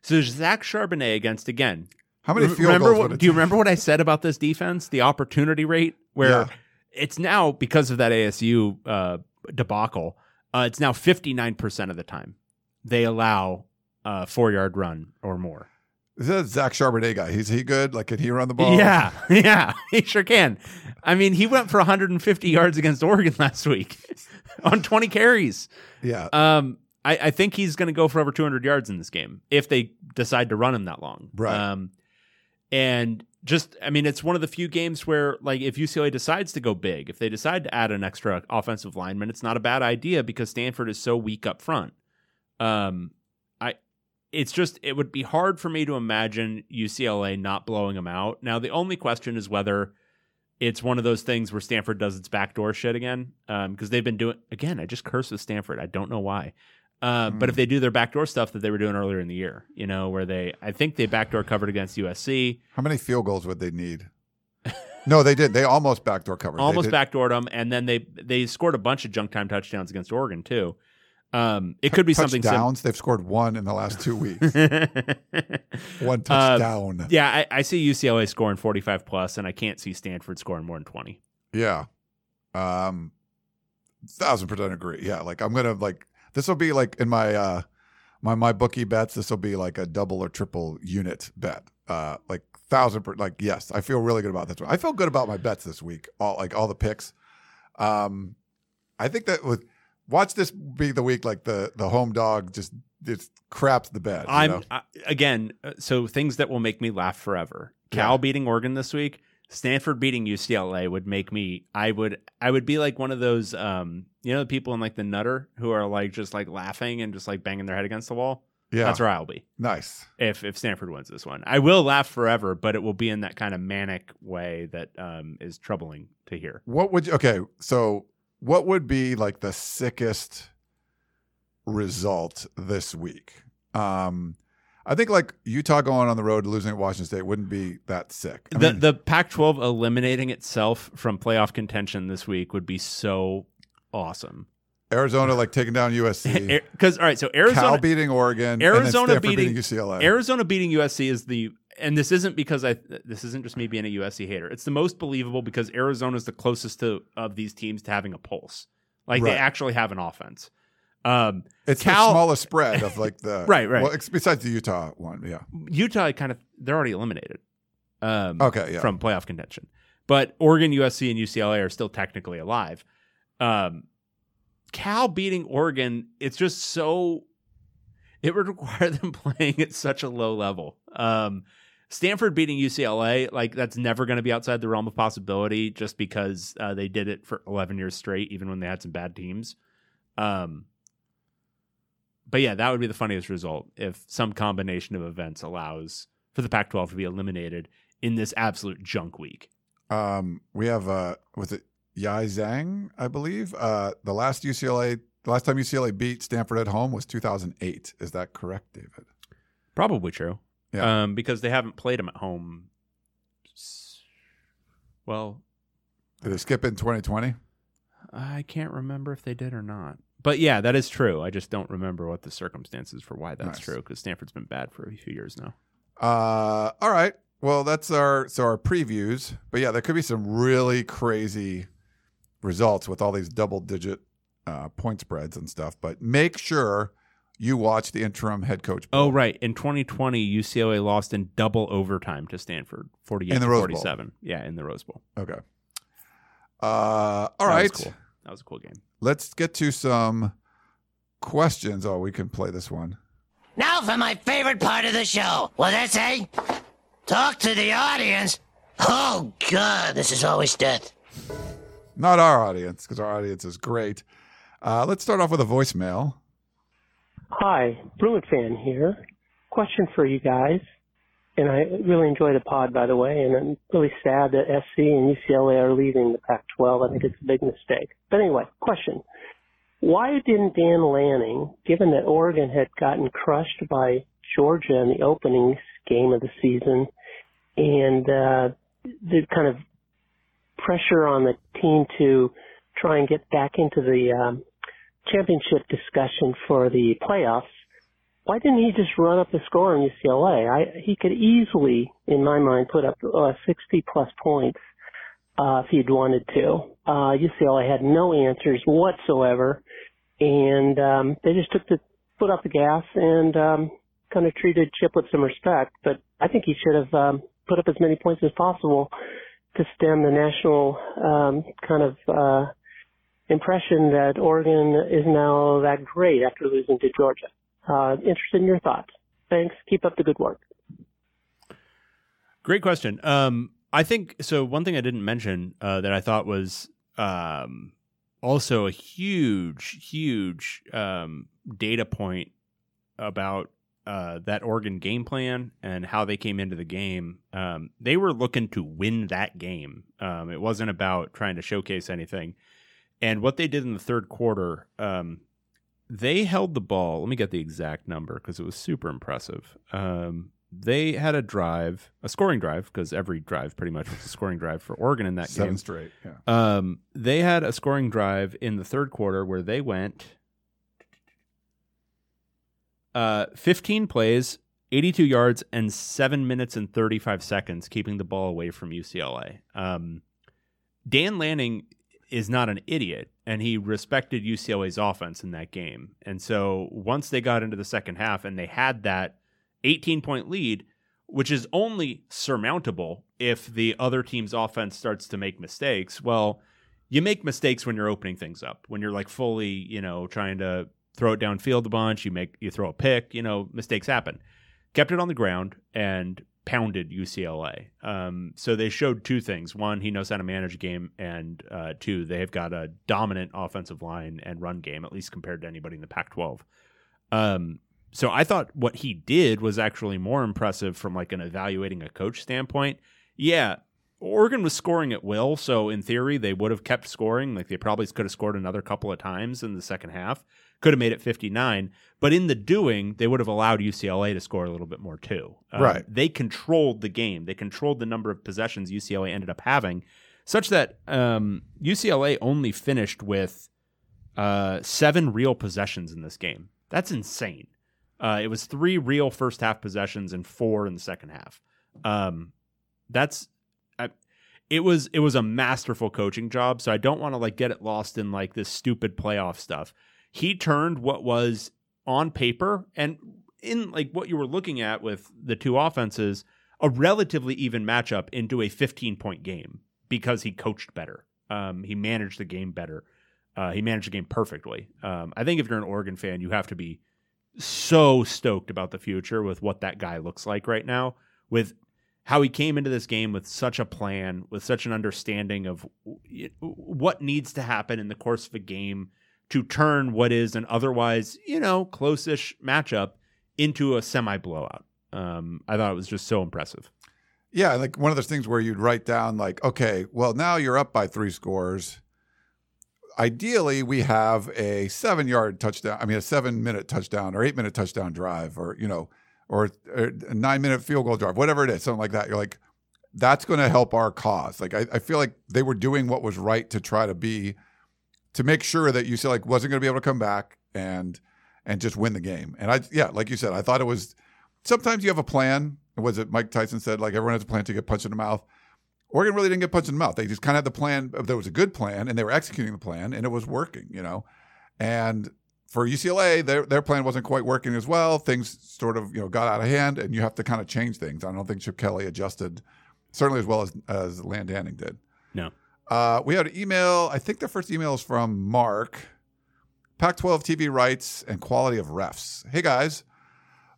so there's Zach Charbonnet against again. How many field remember goals what, do you remember what I said about this defense? The opportunity rate, where Yeah. it's now because of that ASU uh, debacle. Uh, it's now 59 percent of the time they allow a four yard run or more. Is that Zach Charbonnet guy? He's he good? Like, can he run the ball? Yeah, yeah, he sure can. I mean, he went for 150 yards against Oregon last week on 20 carries. yeah. Um, I, I think he's going to go for over 200 yards in this game if they decide to run him that long. Right. Um, and just, I mean, it's one of the few games where, like, if UCLA decides to go big, if they decide to add an extra offensive lineman, it's not a bad idea because Stanford is so weak up front. Um, it's just, it would be hard for me to imagine UCLA not blowing them out. Now, the only question is whether it's one of those things where Stanford does its backdoor shit again because they've been doing again. I just curse with Stanford. I don't know why. Uh, But if they do their backdoor stuff that they were doing earlier in the year, you know, where they, I think they backdoor covered against USC, How many field goals would they need? no, they did. They almost backdoor covered. Almost backdoored them, and then they they scored a bunch of junk time touchdowns against Oregon too. Um, it could be something sim- touchdowns. They've scored one in the last two weeks. one Uh, touchdown. yeah, I, I see UCLA scoring forty five plus, and I can't see Stanford scoring more than twenty. Yeah. Um thousand percent agree. Yeah. Like I'm gonna like this will be like in my uh my my bookie bets, this will be like a double or triple unit bet. Uh like thousand per like yes, I feel really good about this one. I feel good about my bets this week. All like all the picks. Um I think that with watch this be the week like the the home dog just just craps the bed. you I'm know? I, again, uh, so things that will make me laugh forever. Cal Yeah. beating Oregon this week, Stanford beating UCLA would make me. I would. I would be like one of those, um, you know, the people in like the Nutter who are like just like laughing and just like banging their head against the wall. yeah. That's where I'll be Nice. if if Stanford wins this one. I will laugh forever, but it will be in that kind of manic way that um, is troubling to hear. What would you okay, so what would be like the sickest result this week? Um I think like Utah going on the road losing at Washington State wouldn't be that sick. I the mean, the Pac-12 eliminating itself from playoff contention this week would be so awesome. Arizona like taking down USC, Because all right, so Cal Arizona beating Oregon, Arizona Stanford beating- UCLA. Arizona beating USC is the and this isn't because I this isn't just me being a USC hater. It's the most believable because Arizona is the closest to of these teams to having a pulse. Like Right. they actually have an offense. Um, it's Cal- the smallest spread of like the Right, right. Well, ex- besides the Utah one, yeah. Utah kind of they're already eliminated. Um, Okay, yeah. from playoff contention, but Oregon, USC, and UCLA are still technically alive. Um, Cal beating Oregon, it's just so it would require them playing at such a low level. Um, Stanford beating UCLA, like that's never going to be outside the realm of possibility, just because uh, they did it for 11 years straight, even when they had some bad teams. Um, but yeah, that would be the funniest result if some combination of events allows for the Pac-12 to be eliminated in this absolute junk week. Um, we have uh, was it Yai Zhang, I believe. Uh, the last UCLA, the last time UCLA beat Stanford at home was 2008. Is that correct, David? Probably true. Yeah. Um, because they haven't played them at home. Well, Did they skip in 2020? I can't remember if they did or not. But yeah, that is true. I just don't remember what the circumstances for why that's Nice. true because Stanford's been bad for a few years now. Uh, all right. Well, that's our so our previews. But yeah, there could be some really crazy results with all these double digit uh, point spreads and stuff. But make sure you watch the interim head coach. Oh, right. In 2020, UCLA lost in double overtime to Stanford, 48 In the to Rose Bowl. 47. Yeah, in the Rose Bowl. Okay. Uh, all That was cool. That was a cool game. Let's get to some questions. Oh, we can play this one. Now for my favorite part of the show. What did I say? Talk to the audience. Oh, God, this is always death. Not our audience, because our audience is great. Uh, let's start off with a voicemail. Hi, Bruin fan here. Question for you guys. And I really enjoy the pod, by the way, and I'm really sad that SC and UCLA are leaving the Pac-12. I think it's a big mistake. But anyway, question. Why didn't Dan Lanning, given that Oregon had gotten crushed by Georgia in the opening game of the season, and uh, the kind of pressure on the team to try and get back into the um, championship discussion for the playoffs, why didn't he just run up the score on UCLA? I, he could easily, in my mind, put up uh, 60 plus points uh, if he'd wanted to. Uh, UCLA had no answers whatsoever, and um, they just took the foot off the gas and um, kind of treated Chip with some respect. But I think he should have um, put up as many points as possible to stem the national um, kind of uh, impression that Oregon is now that great after losing to Georgia. Uh, interested in your thoughts. Thanks. Keep up the good work. Great question. Um, I think so. One thing I didn't mention uh, that I thought was um, also a huge, huge um, data point about uh, that Oregon game plan and how they came into the game. Um, they were looking to win that game. Um, it wasn't about trying to showcase anything. And what they did in the third quarter, um, they held the ball. Let me get the exact number because it was super impressive. Um, they had a drive, a scoring drive, because every drive pretty much was a scoring drive for Oregon in that Seven game. straight. Yeah. Um, they had a scoring drive in the third quarter where they went uh, 15 plays, 82 yards, and seven minutes and 35 seconds, keeping the ball away from UCLA. Um, Dan Lanning is not an idiot, and he respected UCLA's offense in that game. And so once they got into the second half and they had that 18 point lead, which is only surmountable if the other team's offense starts to make mistakes. Well, you make mistakes when you're opening things up, when you're like fully, you know, trying to throw it downfield a bunch, you make you throw a pick, you know, mistakes happen. Kept it on the ground and pounded UCLA. Um, so they showed two things: one, he knows how to manage a game, and uh, two, they have got a dominant offensive line and run game, at least compared to anybody in the Pac-12. Um, so I thought what he did was actually more impressive from like an evaluating a coach standpoint. Yeah, Oregon was scoring at will, so in theory they would have kept scoring. Like they probably could have scored another couple of times in the second half. Could have made it 59, but in the doing, they would have allowed UCLA to score a little bit more too. Um, Right. They controlled the game. They controlled the number of possessions UCLA ended up having, such that um, UCLA only finished with uh, seven real possessions in this game. That's insane. Uh, it was three real first half possessions and four in the second half. Um, that's I, it was it was a masterful coaching job. So I don't want to like get it lost in like this stupid playoff stuff. He turned what was on paper and in like what you were looking at with the two offenses, a relatively even matchup into a 15 point game because he coached better. Um, he managed the game better. Uh, he managed the game perfectly. Um, I think if you're an Oregon fan, you have to be so stoked about the future with what that guy looks like right now, with how he came into this game with such a plan, with such an understanding of what needs to happen in the course of a game to turn what is an otherwise, you know, close-ish matchup into a semi blowout. Um, I thought it was just so impressive. Yeah, like one of those things where you'd write down like, okay, well now you're up by three scores. Ideally, we have a seven yard touchdown. I mean, a seven minute touchdown or eight minute touchdown drive, or you know, or a nine minute field goal drive, whatever it is, something like that. You're like, that's going to help our cause. Like, I, I feel like they were doing what was right to try to be, to make sure that UCLA wasn't going to be able to come back and and just win the game. And I, yeah, like you said, I thought it was. Sometimes you have a plan. Was it Mike Tyson said like everyone has a plan to get punched in the mouth? Oregon really didn't get punched in the mouth. They just kind of had the plan. There was a good plan, and they were executing the plan, and it was working. You know, and for UCLA, their their plan wasn't quite working as well. Things sort of you know got out of hand, and you have to kind of change things. I don't think Chip Kelly adjusted certainly as well as as Land Danning did. No. Uh, we had an email. I think the first email is from Mark. Pac-12 TV rights and quality of refs. Hey guys,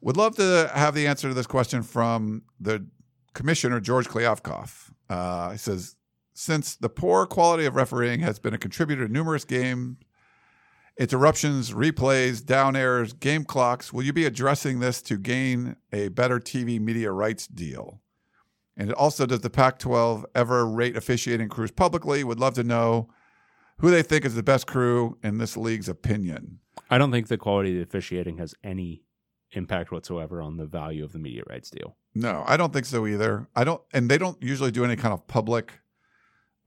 would love to have the answer to this question from the commissioner George Kliavkoff. Uh, he says, since the poor quality of refereeing has been a contributor to numerous game interruptions, replays, down errors, game clocks, will you be addressing this to gain a better TV media rights deal? And also, does the Pac 12 ever rate officiating crews publicly? Would love to know who they think is the best crew in this league's opinion. I don't think the quality of the officiating has any impact whatsoever on the value of the media rights deal. No, I don't think so either. I don't, and they don't usually do any kind of public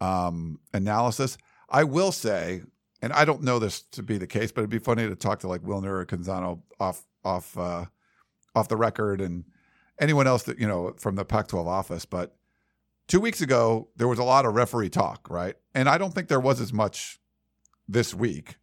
um, analysis. I will say, and I don't know this to be the case, but it'd be funny to talk to like Wilner or Canzano off off uh, off the record and anyone else that you know from the Pac-12 office. But two weeks ago, there was a lot of referee talk, right? And I don't think there was as much this week.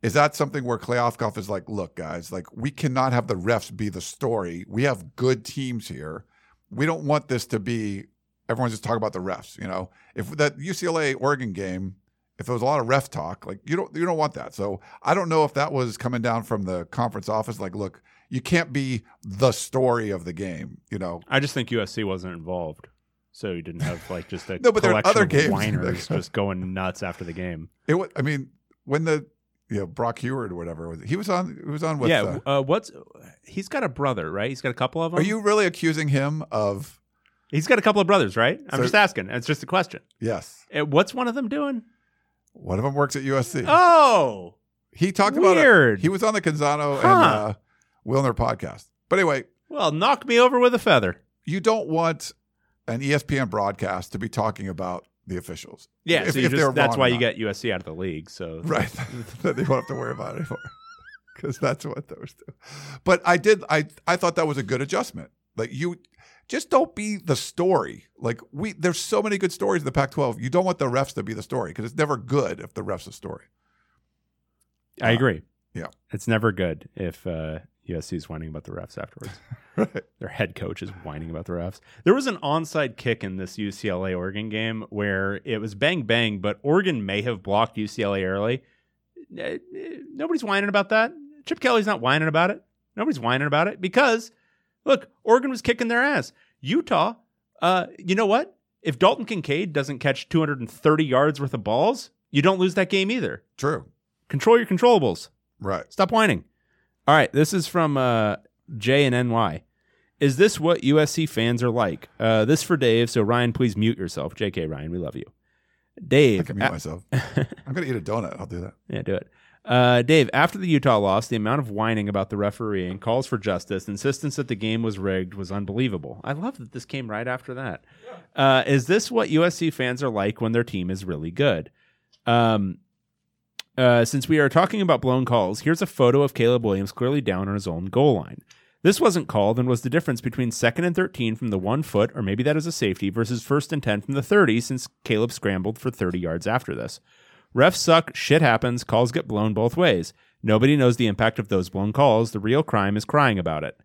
Is that something where Kliavkoff is like, look, guys, like we cannot have the refs be the story. We have good teams here. We don't want this to be everyone's just talking about the refs. You know, if that UCLA Oregon game, if there was a lot of ref talk, like you don't you don't want that. So I don't know if that was coming down from the conference office. Like, look, you can't be the story of the game. You know, I just think USC wasn't involved, so you didn't have like just a No, but there are collection other of games whiners just going nuts after the game. it was. I mean, when the you know Brock Huard or whatever was, he was on. He was on with. yeah, uh, uh, what's he's got a brother, right? He's got a couple of them. are you really accusing him of? He's got a couple of brothers, right? I'm So- just asking. It's just a question. Yes, Uh, What's one of them doing? one of them works at USC. Oh, he talked about weird. it. He was on the Canzano and uh, Wilner podcast. But anyway, well, knock me over with a feather. you don't want an ESPN broadcast to be talking about the officials. Yeah, If- so if just, that's why you get USC out of the league. So right they won't have to worry about it anymore because that's what those do. But I did. I I thought that was a good adjustment. Like you, just don't be the story. Like we, there's so many good stories in the Pac-12. You don't want the refs to be the story because it's never good if the refs the story. I agree. yeah. it's never good if uh, USC is whining about the refs afterwards. Right. Their head coach is whining about the refs. There was an onside kick in this UCLA Oregon game where it was bang bang, but Oregon may have blocked UCLA early. Uh, uh, Nobody's whining about that. Chip Kelly's not whining about it. Nobody's whining about it because look, Oregon was kicking their ass. Utah, uh, you know what? If Dalton Kincaid doesn't catch 230 yards worth of balls, you don't lose that game either. True. Control your controllables. Right. Stop whining. All right, this is from uh, J and NY. Is this what USC fans are like? Uh, this for Dave. So Ryan, please mute yourself. JK Ryan, we love you. Dave, I can mute a- myself. I'm going to eat a donut. I'll do that. yeah, do it. Uh, Dave, after the Utah loss, the amount of whining about the refereeing, calls for justice, insistence that the game was rigged was unbelievable. I love that this came right after that. Uh, is this what USC fans are like when their team is really good? Um, uh, since we are talking about blown calls, here's a photo of Caleb Williams clearly down on his own goal line. This wasn't called and was the difference between second and 13 from the one foot, or maybe that is a safety, versus first and 10 from the 30, since Caleb scrambled for 30 yards after this. Refs suck, shit happens, calls get blown both ways. Nobody knows the impact of those blown calls. The real crime is crying about it.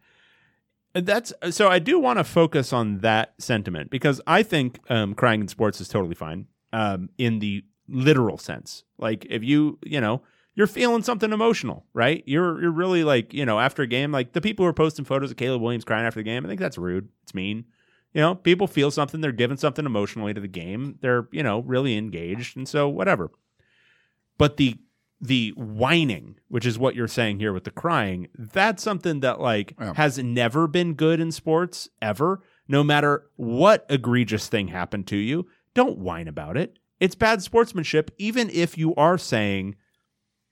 That's so. I do want to focus on that sentiment because I think um, crying in sports is totally fine um, in the literal sense. Like if you, you know, you're feeling something emotional, right? You're you're really like, you know, after a game, like the people who are posting photos of Caleb Williams crying after the game. I think that's rude. It's mean. You know, people feel something. They're giving something emotionally to the game. They're you know really engaged, and so whatever. But the the whining, which is what you're saying here with the crying, that's something that like Yeah. has never been good in sports ever. No matter what egregious thing happened to you, don't whine about it. It's bad sportsmanship, even if you are saying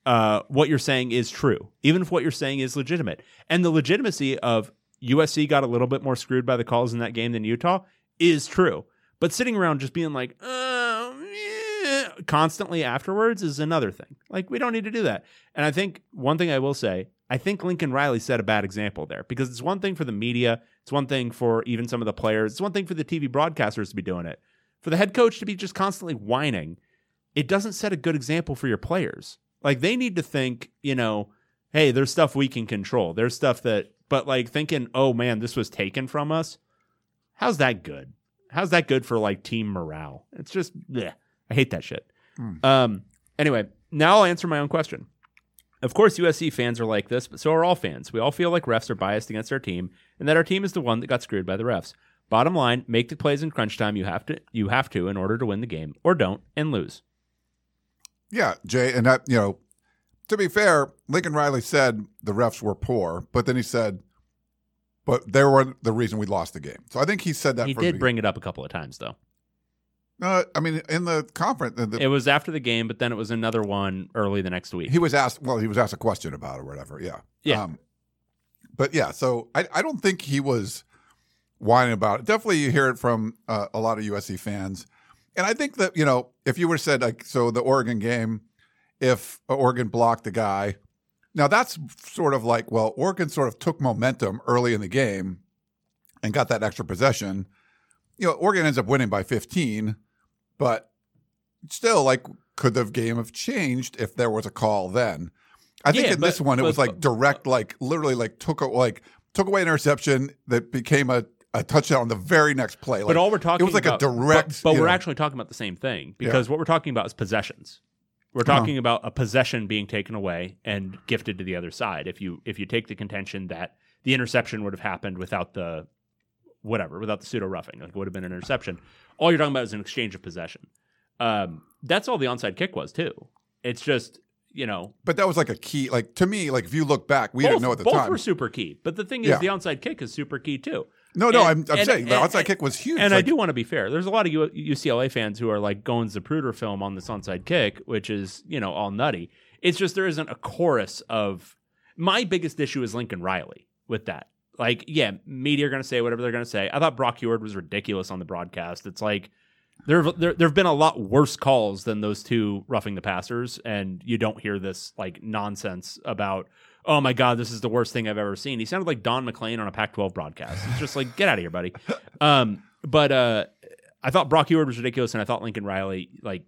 uh, what you're saying is true, even if what you're saying is legitimate. And the legitimacy of USC got a little bit more screwed by the calls in that game than Utah is true. But sitting around just being like, eh, constantly afterwards is another thing. Like, we don't need to do that. And I think one thing I will say, I think Lincoln Riley set a bad example there because it's one thing for the media, it's one thing for even some of the players, it's one thing for the TV broadcasters to be doing it. For the head coach to be just constantly whining, it doesn't set a good example for your players. Like they need to think, you know, hey, there's stuff we can control. There's stuff that, but like thinking, oh man, this was taken from us. How's that good? How's that good for like team morale? It's just, bleh. I hate that shit. Um. Anyway, now I'll answer my own question. Of course, USC fans are like this, but so are all fans. We all feel like refs are biased against our team, and that our team is the one that got screwed by the refs. Bottom line: make the plays in crunch time. You have to. You have to in order to win the game, or don't and lose. Yeah, Jay, and that you know, to be fair, Lincoln Riley said the refs were poor, but then he said, but they were the reason we lost the game. So I think he said that. He did bring it up a couple of times, though. Uh, I mean, in the conference, the, It was after the game, but then it was another one early the next week. he was asked. Well, he was asked a question about it or whatever. Yeah, Yeah. Um, but yeah, so I, I don't think he was whining about it. Definitely, you hear it from uh, a lot of USC fans. And I think that, you know, if you were said like so the Oregon game, if Oregon blocked the guy, now that's sort of like, well, Oregon sort of took momentum early in the game and got that extra possession. You know, Oregon ends up winning by 15, but still, like, could the game have changed if there was a call then? I think Yeah, in but- this one it but- was like direct, like literally, like took a, like took away an interception that became a, a touchdown on the very next play. Like, but all we're talking it was like about, a direct. but, but we're know, actually talking about the same thing because what we're talking about is possessions. We're Uh-huh. talking about a possession being taken away and gifted to the other side. If you if you take the contention that the interception would have happened without the whatever, without the pseudo roughing, like it would have been an interception. All you're talking about is an exchange of possession. Um, that's all the onside kick was too. It's just you know But that was like a key. Like to me, like if you look back, we both, didn't know at the both time. Both were super key. But the thing is, Yeah. the onside kick is super key too. No, no, And- I'm, I'm and- saying the onside kick was huge. And I do want to be fair. There's a lot of U- UCLA fans who are like going Zapruder film on this onside kick, which is you know all nutty. It's just there isn't a chorus of. My biggest issue is Lincoln Riley with that. Like, yeah, media are going to say whatever they're going to say. I thought Brock Huard was ridiculous on the broadcast. It's like there there there have been a lot worse calls than those two roughing the passers, and you don't hear this like nonsense about. Oh my God, this is the worst thing I've ever seen. He sounded like Don MacLean on a Pac-12 broadcast. It's just like, get out of here, buddy. Um, but uh, I thought Brock Huard was ridiculous, and I thought Lincoln Riley like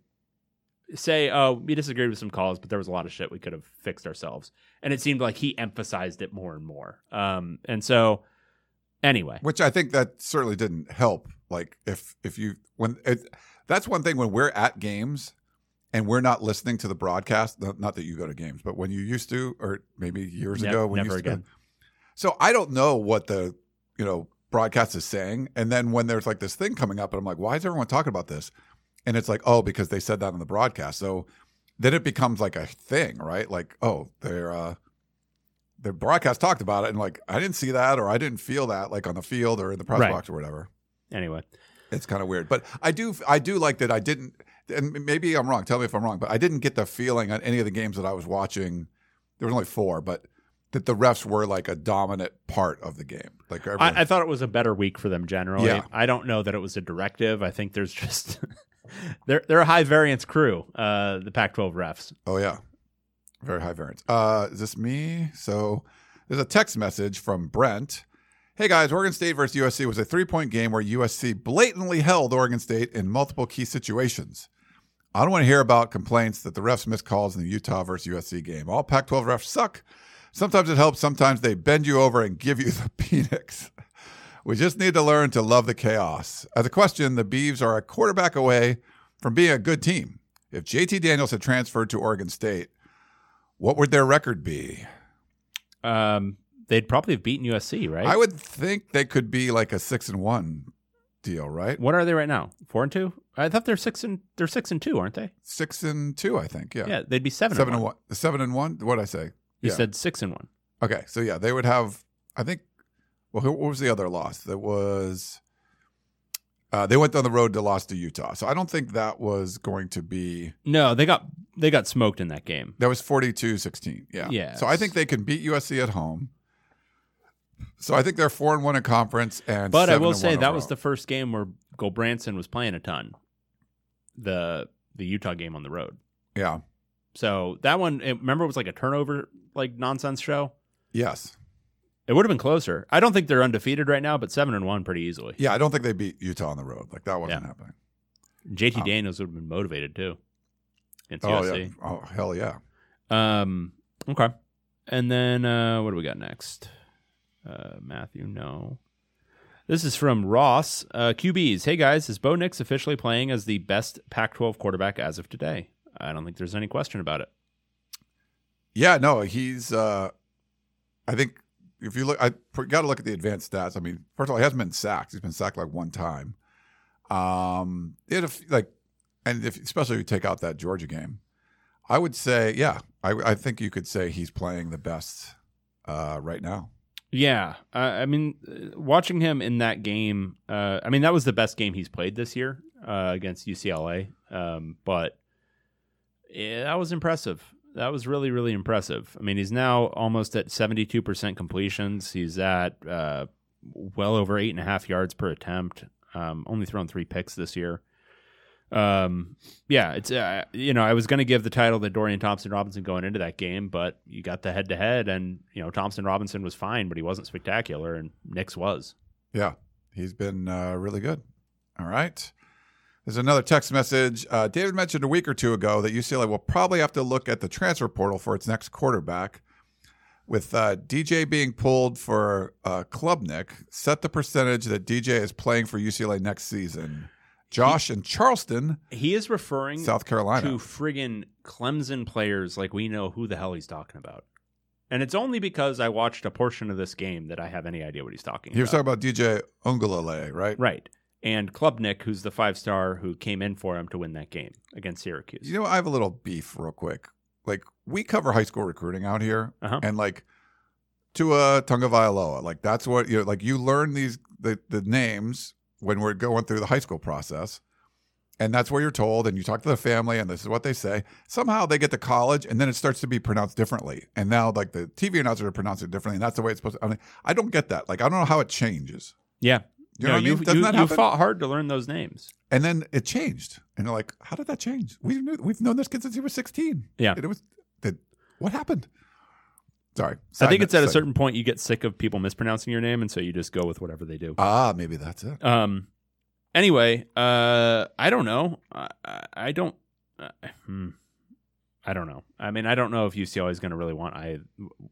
say, "Oh, we disagreed with some calls, but there was a lot of shit we could have fixed ourselves." And it seemed like he emphasized it more and more. Um, and so, anyway, which I think that certainly didn't help. Like if if you when it, that's one thing when we're at games and we're not listening to the broadcast. Not, that you go to games, but when you used to, or maybe years Ne- ago, when you never used to go- so I don't know what the you know broadcast is saying, and then when there's like this thing coming up, and I'm like, why is everyone talking about this? And it's like, oh, because they said that on the broadcast. So then it becomes like a thing, right? Like, oh, they're uh the broadcast talked about it, and like I didn't see that, or I didn't feel that, like on the field or in the press Right. box or whatever. anyway, It's kind of weird, but I do I do like that I didn't, and maybe I'm wrong. Tell me if I'm wrong, but I didn't get the feeling on any of the games that I was watching. There was only four, but that the refs were like a dominant part of the game. Like everyone, I, I thought it was a better week for them generally. Yeah. I don't know that it was a directive. I think there's just they're they're a high variance crew. Uh, the Pac-12 refs. Oh yeah, very high variance. Uh, is this me? So there's a text message from Brent. Hey guys, Oregon State versus USC was a three point game where USC blatantly held Oregon State in multiple key situations. I don't want to hear about complaints that the refs missed calls in the Utah versus USC game. All Pac 12 refs suck. Sometimes it helps, sometimes they bend you over and give you the Phoenix. We just need to learn to love the chaos. As a question, the Beavs are a quarterback away from being a good team. If JT Daniels had transferred to Oregon State, what would their record be? Um, they'd probably have beaten USC, right? I would think they could be like a six and one deal, right? What are they right now? Four and two? I thought they're six and they're six and two, aren't they? Six and two, I think. Yeah. Yeah, they'd be seven. Seven and and one. one. Seven and one. What did I say? You Yeah. said six and one. Okay, so yeah, they would have. I think. Well, what was the other loss? That was. Uh, they went on the road to loss to Utah, so I don't think that was going to be. No, they got they got smoked in that game. That was 42-16. Yeah. Yes. So I think they can beat USC at home. So I think they're four and one in conference, and But I will say that was the first game where Branson was playing a ton. The the Utah game on the road. yeah. So that one, remember, it was like a turnover, like nonsense show. Yes. It would have been closer. I don't think they're undefeated right now, but seven and one pretty easily. Yeah, I don't think they beat Utah on the road. Like that wasn't Yeah. happening. JT Oh. Daniels would have been motivated too. Oh USC. yeah. Oh hell yeah. Um. Okay. And then uh, what do we got next? Uh, Matthew, no. This is from Ross. Uh, QBs. Hey guys, is Bo Nix officially playing as the best Pac-12 quarterback as of today? I don't think there's any question about it. Yeah, no, he's. uh I think if you look, I got to look at the advanced stats. I mean, first of all, he hasn't been sacked. He's been sacked like one time. Um, he had a f- like, and if especially if you take out that Georgia game, I would say, yeah, I, I think you could say he's playing the best uh, right now. Yeah, uh, I mean, uh, watching him in that game, uh, I mean, that was the best game he's played this year uh, against UCLA. Um, but yeah, that was impressive. That was really, really impressive. I mean, he's now almost at seventy-two percent completions. He's at uh, well over eight and a half yards per attempt. Um, only thrown three picks this year. Um, yeah, it's uh, you know I was going to give the title to Dorian Thompson Robinson going into that game, but you got the head to head, and you know Thompson Robinson was fine, but he wasn't spectacular, and Nix was. Yeah, he's been uh, really good. All right. There's another text message. Uh, David mentioned a week or two ago that UCLA will probably have to look at the transfer portal for its next quarterback. With uh, DJ being pulled for uh, Klubnik, set the percentage that DJ is playing for UCLA next season. Josh in Charleston, He is referring South Carolina. to friggin' Clemson players like we know who the hell he's talking about. And it's only because I watched a portion of this game that I have any idea what he's talking He was about. talking about DJ Uiagalelei, right? Right. And Klubnik, who's the five star who came in for him to win that game against Syracuse. You know, I have a little beef real quick. Like we cover high school recruiting out here, Uh-huh. and like Tua Tunga Vailoa, like that's what you know, like you learn these the the names when we're going through the high school process, and that's where you're told, and you talk to the family, and this is what they say. Somehow they get to college, and then it starts to be pronounced differently, and now like the TV announcers are pronouncing it differently, and that's the way it's supposed to. I mean, I don't get that. Like I don't know how it changes. Yeah. You know no, what I mean? you, Doesn't you, that you fought hard to learn those names. And then it changed, and they're like, "How did that change? We knew we've known this kid since he was 16. Yeah. it was. Did, what happened? Sorry, I think it's at a certain point you get sick of people mispronouncing your name, and so you just go with whatever they do. Ah, maybe that's it. Um. Anyway, uh, I don't know. I, I- I don't. Uh, hmm. I don't know. I mean, I don't know if UCLA is going to really want. I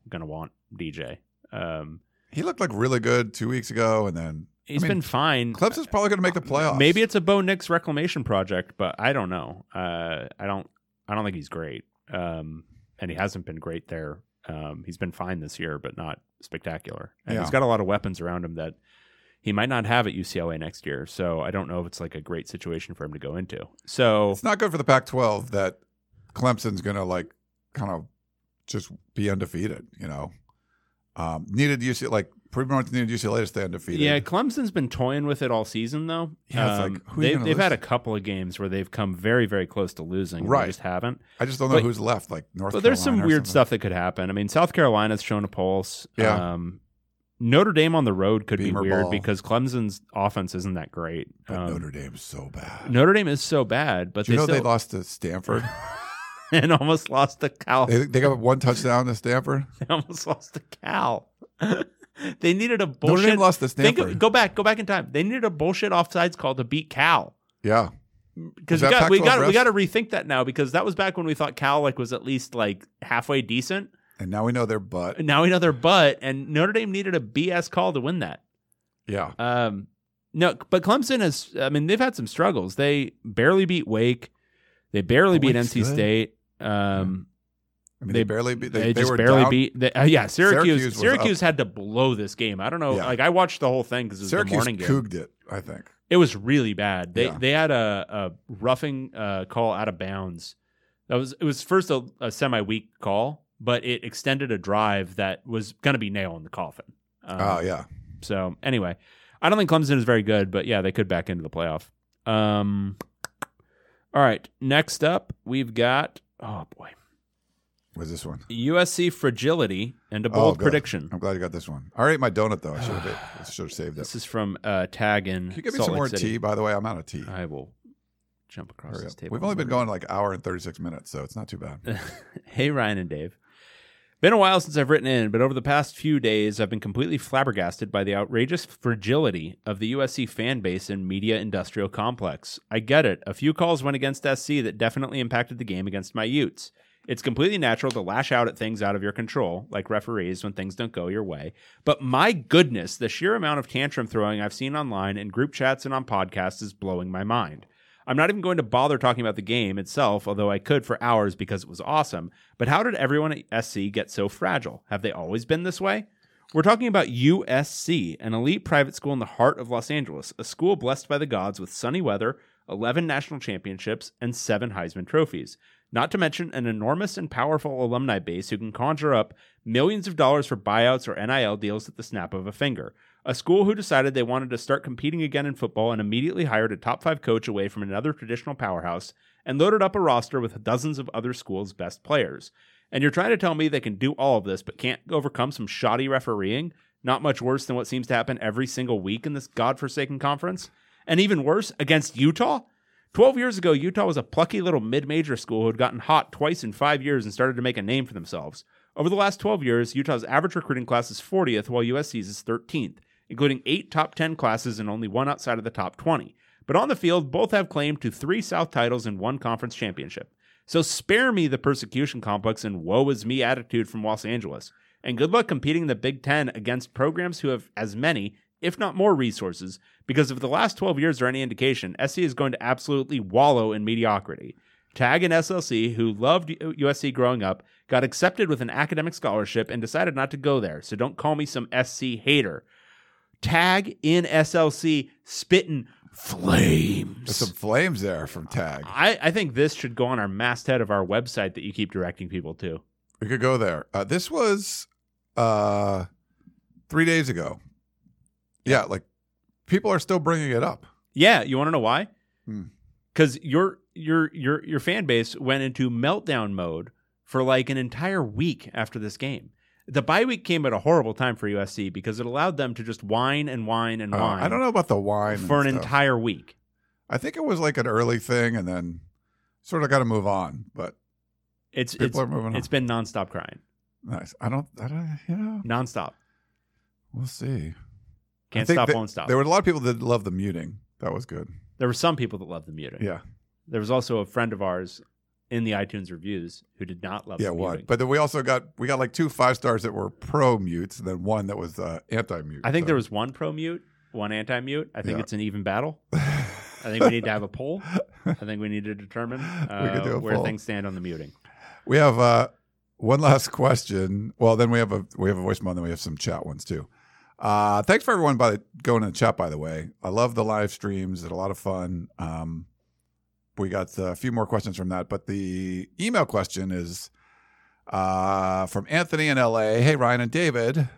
going to want DJ. Um, He looked like really good two weeks ago, and then he's I mean, been fine. Clemson's probably going to make the playoffs. Maybe it's a Bo Nix reclamation project, but I don't know. Uh, I don't. I don't think he's great. Um, and he hasn't been great there. Um, he's been fine this year, but not spectacular. And Yeah. he's got a lot of weapons around him that he might not have at UCLA next year. So I don't know if it's like a great situation for him to go into. So It's not good for the Pac-12 that Clemson's going to like kind of just be undefeated. You know, um, needed UCLA like pretty much needed UCLA to stay undefeated. yeah, Clemson's been toying with it all season though. Yeah, it's like, Um, who they, they've lose had a couple of games where they've come very, very close to losing. they Right. just haven't. I just don't know But- who's left. Like North. Carolina. But there's some weird something. stuff that could happen. I mean, South Carolina's shown a pulse. Yeah. Um, Notre Dame on the road could Beamer be weird ball. because Clemson's offense isn't that great. But Um, Notre Dame's so bad. Notre Dame is so bad, but Do you they know still they lost to Stanford? and almost lost to Cal. they, they got one touchdown to Stanford. They almost lost to Cal. they needed a Notre bullshit. Dame lost to Think Stanford. of, go back, go back in time. They needed a bullshit offsides call to beat Cal. yeah, Because we got we got we got to rethink that now because that was back when we thought Cal like was at least like halfway decent. and now we know their butt. And now we know their butt, and Notre Dame needed a BS call to win that. Yeah, Um, no, but Clemson has. I mean, they've had some struggles. They barely beat Wake. They barely Oh, beat NC good. State. Um, I mean they- they, barely beat. they, They, they just were barely down. beat. They, uh, yeah, Syracuse. Syracuse Syracuse, had to blow this game. I don't know. Yeah. Like I watched the whole thing because it was the Syracuse morning game. cooged it. I think. It was really bad. They Yeah. they had a, a roughing uh, call out of bounds. That was it was first a, a semi weak call, but it extended a drive that was going to be nail in the coffin. Um, Oh yeah. So anyway, I don't think Clemson is very good, but yeah, they could back into the playoff. Um, all right, next up we've got oh boy, What's this one? USC fragility and a Oh, bold good. prediction. I'm glad you got this one. I already ate my donut though. I should have. I should have saved it. This is from uh, Tag in Can you give me Salt some Lake more City. tea? By the way, I'm out of tea. I will jump across Hurry this up. table. We've only been going like hour and 36 minutes, so it's not too bad. hey, Ryan and Dave. Been a while since I've written in, but over the past few days, I've been completely flabbergasted by the outrageous fragility of the USC fan base and media industrial complex. I get it. A few calls went against SC that definitely impacted the game against my Utes. It's completely natural to lash out at things out of your control, like referees when things don't go your way. But my goodness, the sheer amount of tantrum throwing I've seen online in group chats and on podcasts is blowing my mind. I'm not even going to bother talking about the game itself, although I could for hours because it was awesome. But how did everyone at SC get so fragile? Have they always been this way? We're talking about USC, an elite private school in the heart of Los Angeles, a school blessed by the gods with sunny weather, 11 national championships, and seven Heisman trophies. Not to mention an enormous and powerful alumni base who can conjure up millions of dollars for buyouts or NIL deals at the snap of a finger. A school who decided they wanted to start competing again in football and immediately hired a top five coach away from another traditional powerhouse and loaded up a roster with dozens of other schools' best players. And you're trying to tell me they can do all of this but can't overcome some shoddy refereeing? Not much worse than what seems to happen every single week in this godforsaken conference? And even worse, against Utah? 12 years ago, Utah was a plucky little mid major school who had gotten hot twice in five years and started to make a name for themselves. Over the last 12 years, Utah's average recruiting class is 40th, while USC's is 13th, including eight top 10 classes and only one outside of the top 20. But on the field, both have claim to three South titles and one conference championship. So spare me the persecution complex and woe is me attitude from Los Angeles. And good luck competing in the Big Ten against programs who have as many, if not more, resources, because if the last 12 years are any indication, SC is going to absolutely wallow in mediocrity. Tag and SLC, who loved USC growing up, got accepted with an academic scholarship and decided not to go there, so don't call me some SC hater. Tag in SLC spitting flames. There's some flames there from Tag. I, I think this should go on our masthead of our website that you keep directing people to. We could go there. Uh, this was uh, three days ago. Yeah, like people are still bringing it up. Yeah, you want to know why? Hmm. Because your your your your fan base went into meltdown mode for like an entire week after this game. The bye week came at a horrible time for USC because it allowed them to just whine and whine and Uh, whine I don't know about the wine for an stuff. entire week. I think it was like an early thing, and then sort of got to move on. But It's People it's are moving it's on. been nonstop crying, nice. I don't. I don't. You know. nonstop. We'll see. Can't stop, that- won't stop. There were a lot of people that loved the muting. That was good. There were some people that loved the muting. Yeah. There was also a friend of ours in the iTunes reviews who did not love yeah. What? But then we also got we got like two five stars that were pro mutes, and then one that was uh, anti mute. I think there was one pro mute, one anti mute. I think Yeah. it's an even battle. I think we need to have a poll. I think we need to determine uh, could do a where poll. things stand on the muting. We have uh, one last question. Well, then we have a we have a voicemail, and then we have some chat ones too. Uh, thanks for everyone by going in the chat. By the way, I love the live streams; they're a lot of fun. Um, we got a few more questions from that, but the email question is uh, from Anthony in LA. Hey, Ryan and David,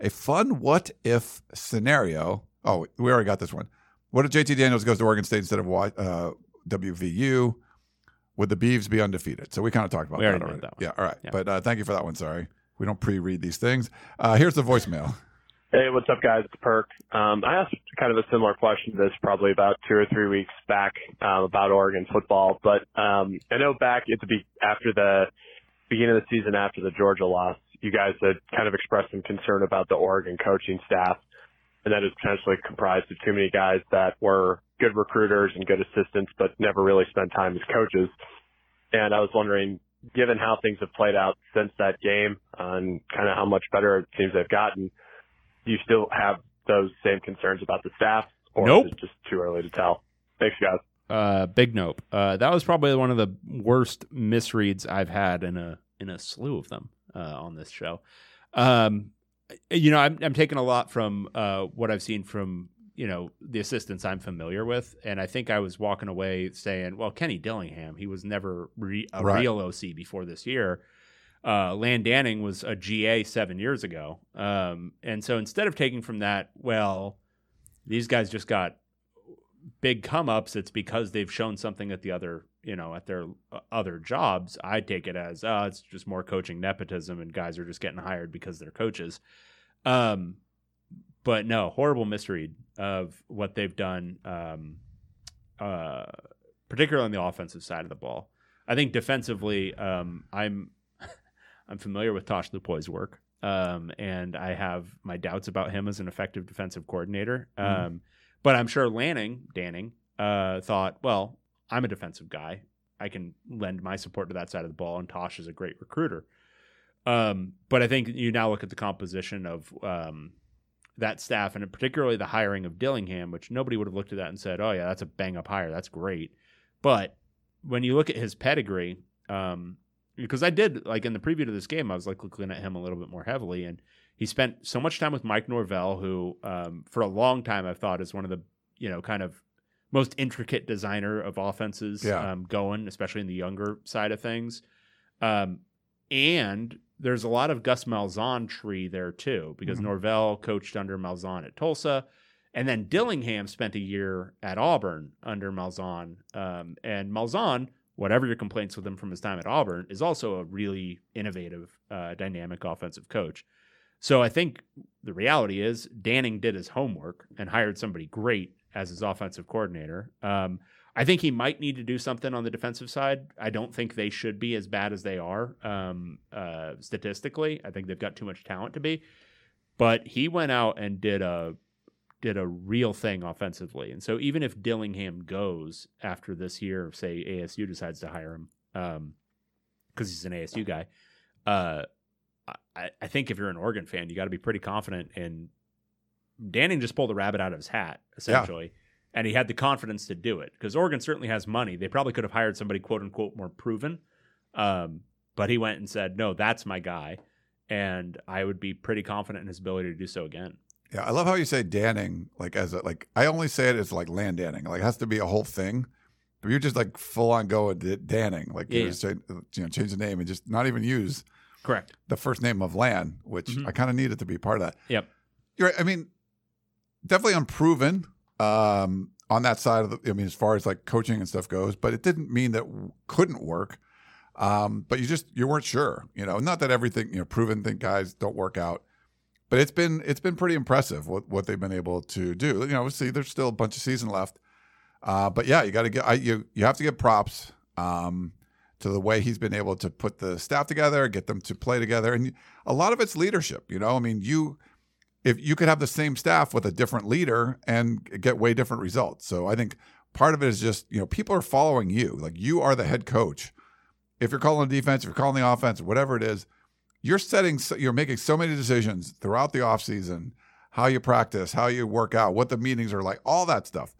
a fun what if scenario. Oh, we already got this one. What if JT Daniels goes to Oregon State instead of uh, WVU? Would the Beavs be undefeated? So we kind of talked about We that already already. that. Yeah, all right. Yeah. But uh, thank you for that one. Sorry, we don't pre-read these things. Uh, here's the voicemail. Hey, what's up, guys? It's Perk. Um, I asked kind of a similar question to this probably about two or three weeks back um, about Oregon football, but um, I know back at the be- after the beginning of the season after the Georgia loss, you guys had kind of expressed some concern about the Oregon coaching staff, and that is potentially comprised of too many guys that were good recruiters and good assistants, but never really spent time as coaches. And I was wondering, given how things have played out since that game uh, and kind of how much better it seems they've gotten, do you still have those same concerns about the staff, or Nope. is it just too early to tell? Thanks, guys. Uh, big nope. Uh, that was probably one of the worst misreads I've had in a in a slew of them uh, on this show. Um, you know, I'm I'm taking a lot from uh, what I've seen from you know the assistants I'm familiar with, and I think I was walking away saying, well, Kenny Dillingham, he was never re- a Right. real OC before this year. Uh, Land Danning was a GA seven years ago, um, and so instead of taking from that, well, these guys just got big come ups, it's because they've shown something at the other, you know, at their uh, other jobs. I take it as, oh, it's just more coaching nepotism and guys are just getting hired because they're coaches. Um, but no, horrible misread of what they've done, um, uh, particularly on the offensive side of the ball. I think defensively, um, I'm I'm familiar with Tosh Lupoy's work, um, and I have my doubts about him as an effective defensive coordinator. Mhm. Um, but I'm sure Lanning, Danning, uh, thought, well, I'm a defensive guy. I can lend my support to that side of the ball, and Tosh is a great recruiter. Um, but I think you now look at the composition of um, that staff, and particularly the hiring of Dillingham, which nobody would have looked at that and said, "Oh yeah, that's a bang up hire. That's great." But when you look at his pedigree, um, because I did like in the preview to this game, I was like looking at him a little bit more heavily, and he spent so much time with Mike Norvell, who um, for a long time I've thought is one of the you know kind of most intricate designer of offenses Yeah. um, going, especially in the younger side of things. Um, and there's a lot of Gus Malzahn tree there too, because Mhm. Norvell coached under Malzahn at Tulsa, and then Dillingham spent a year at Auburn under Malzahn. Um, and Malzahn, whatever your complaints with him from his time at Auburn, is also a really innovative, uh, dynamic offensive coach. So I think the reality is Danning did his homework and hired somebody great as his offensive coordinator. Um, I think he might need to do something on the defensive side. I don't think they should be as bad as they are um, uh, statistically. I think they've got too much talent to be. But he went out and did a did a real thing offensively. And so even if Dillingham goes after this year, say ASU decides to hire him, because he's an ASU guy, uh, I, I think if you're an Oregon fan, you got to be pretty confident in Danning just pulled a rabbit out of his hat, essentially. And he had the confidence to do it because Oregon certainly has money. They probably could have hired somebody, quote unquote, more proven. Um, but he went and said, no, that's my guy. And I would be pretty confident in his ability to do so again. Yeah, I love how you say Danning, like as a like I only say it as like land Danning. Like it has to be a whole thing. But you're just like full on going Danning. Like Yeah, you just say, you know, change the name and just not even use Correct. the first name of land, which Mhm. I kind of needed to be part of that. Yep. You're right. I mean, definitely unproven um, on that side of the. I mean, as far as like coaching and stuff goes, but it didn't mean that w- couldn't work. Um, but you just you weren't sure, you know. Not that everything you know proven thing guys don't work out, but it's been it's been pretty impressive what what they've been able to do. You know, see, there's still a bunch of season left, uh, but yeah, you got to get I, you you have to give props um, to the way he's been able to put the staff together, get them to play together, and a lot of it's leadership. You know, I mean, you if you could have the same staff with a different leader and get way different results. So I think part of it is just you know people are following you, like you are the head coach. If you're calling the defense, if you're calling the offense, whatever it is, you're setting, you're making so many decisions throughout the offseason, how you practice, how you work out, what the meetings are like, all that stuff.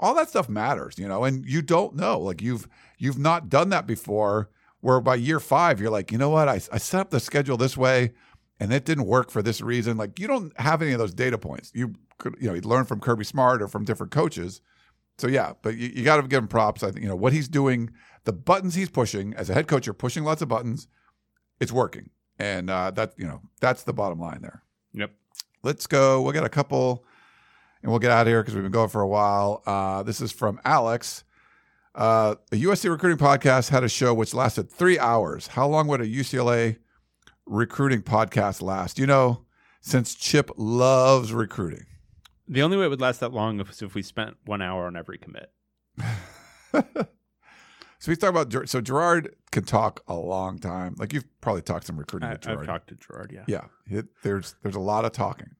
All that stuff matters, you know, and you don't know. Like you've you've not done that before where by year five, you're like, you know what, I, I set up the schedule this way and it didn't work for this reason. Like you don't have any of those data points. You could, you know, you learn from Kirby Smart or from different coaches. So yeah, but you, you got to give him props. I think you know what he's doing, the buttons he's pushing as a head coach. You're pushing lots of buttons. It's working, and uh, that you know that's the bottom line there. Yep. Let's go. We'll get a couple, and we'll get out of here because we've been going for a while. Uh, this is from Alex. Uh, a USC recruiting podcast had a show which lasted three hours. How long would a UCLA recruiting podcast last? You know, since Chip loves recruiting. The only way it would last that long is if we spent one hour on every commit. So he's talking about Ger- so Gerard can talk a long time. Like you've probably talked some recruiting I, with Gerard. I've talked to Gerard, yeah. Yeah, it, there's there's a lot of talking,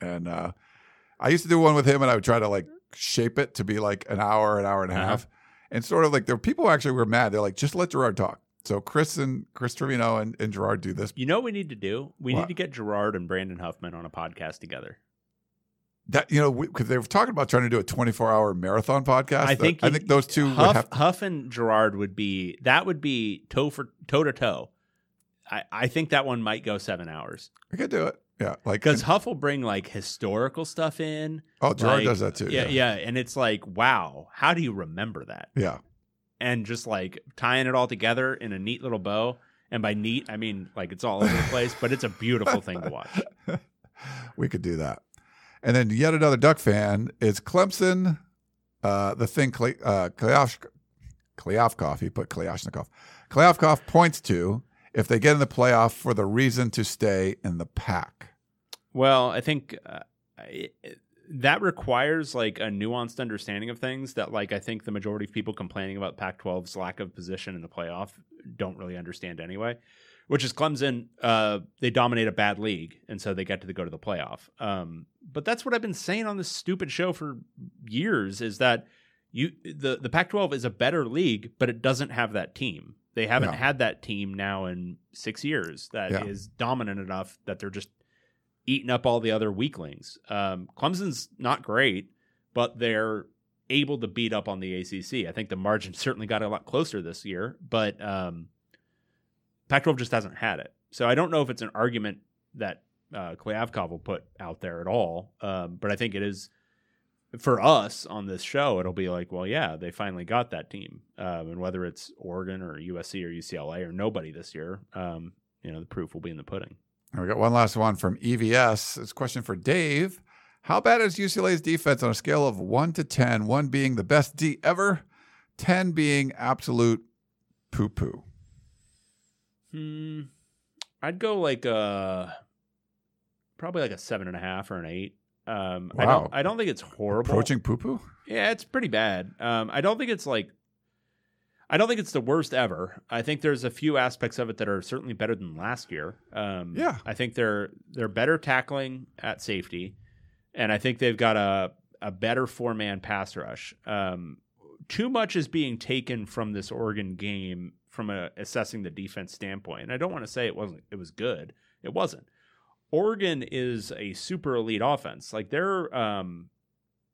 and uh, I used to do one with him, and I would try to like shape it to be like an hour, an hour and a Uh-huh. half, and sort of like there were people actually were mad. They're like, just let Gerard talk. So Chris and Chris Trevino and, and Gerard do this. You know what we need to do? We What? need to get Gerard and Brandon Huffman on a podcast together. That you know because they were talking about trying to do a 24 hour marathon podcast. I think I think those two Huff, have. Huff and Gerard would be that would be toe for toe to toe. I, I think that one might go seven hours I could do it. Yeah, like because Huff will bring like historical stuff in. Oh, Gerard like- does that too. Yeah, Yeah, yeah, and it's like, wow, how do you remember that? yeah. And just like tying it all together in a neat little bow. And by neat, I mean like it's all over the place, but it's a beautiful thing to watch. we could do that. And then yet another Duck fan is Clemson. Uh, the thing Kle- uh, he put Kleoshnikov. Kliavkoff points to if they get in the playoff for the reason to stay in the Pac. Well, I think uh, it, that requires like a nuanced understanding of things that, like, I think the majority of people complaining about Pac-12's lack of position in the playoff don't really understand anyway. Which is Clemson. Uh, they dominate a bad league, and so they get to the, go to the playoff. Um, but that's what I've been saying on this stupid show for years: is that you the the Pac-12 is a better league, but it doesn't have that team. They haven't No. had that team now in six years that is Yeah. dominant enough that they're just eating up all the other weaklings. Um, Clemson's not great, but they're able to beat up on the ACC. I think the margin certainly got a lot closer this year, but um, Pac-12 just hasn't had it. So I don't know if it's an argument that uh, Kliavkoff will put out there at all, um, but I think it is for us on this show. It'll be like, well, yeah, they finally got that team, um, and whether it's Oregon or USC or UCLA or nobody this year, um, you know, the proof will be in the pudding. And we got one last one from EVS. It's a question for Dave. How bad is UCLA's defense on a scale of one to 10, one being the best D ever, 10 being absolute poo poo? Hmm. I'd go like uh probably like a seven and a half or an eight. Um, I Wow. don't. I don't think it's horrible. Approaching poo poo? Yeah, it's pretty bad. Um, I don't think it's like. I don't think it's the worst ever. I think there's a few aspects of it that are certainly better than last year. Um, Yeah. I think they're they're better tackling at safety, and I think they've got a a better four man pass rush. Um, too much is being taken from this Oregon game from a assessing the defense standpoint. And I don't want to say it wasn't it was good. It wasn't. Oregon is a super elite offense. Like they're um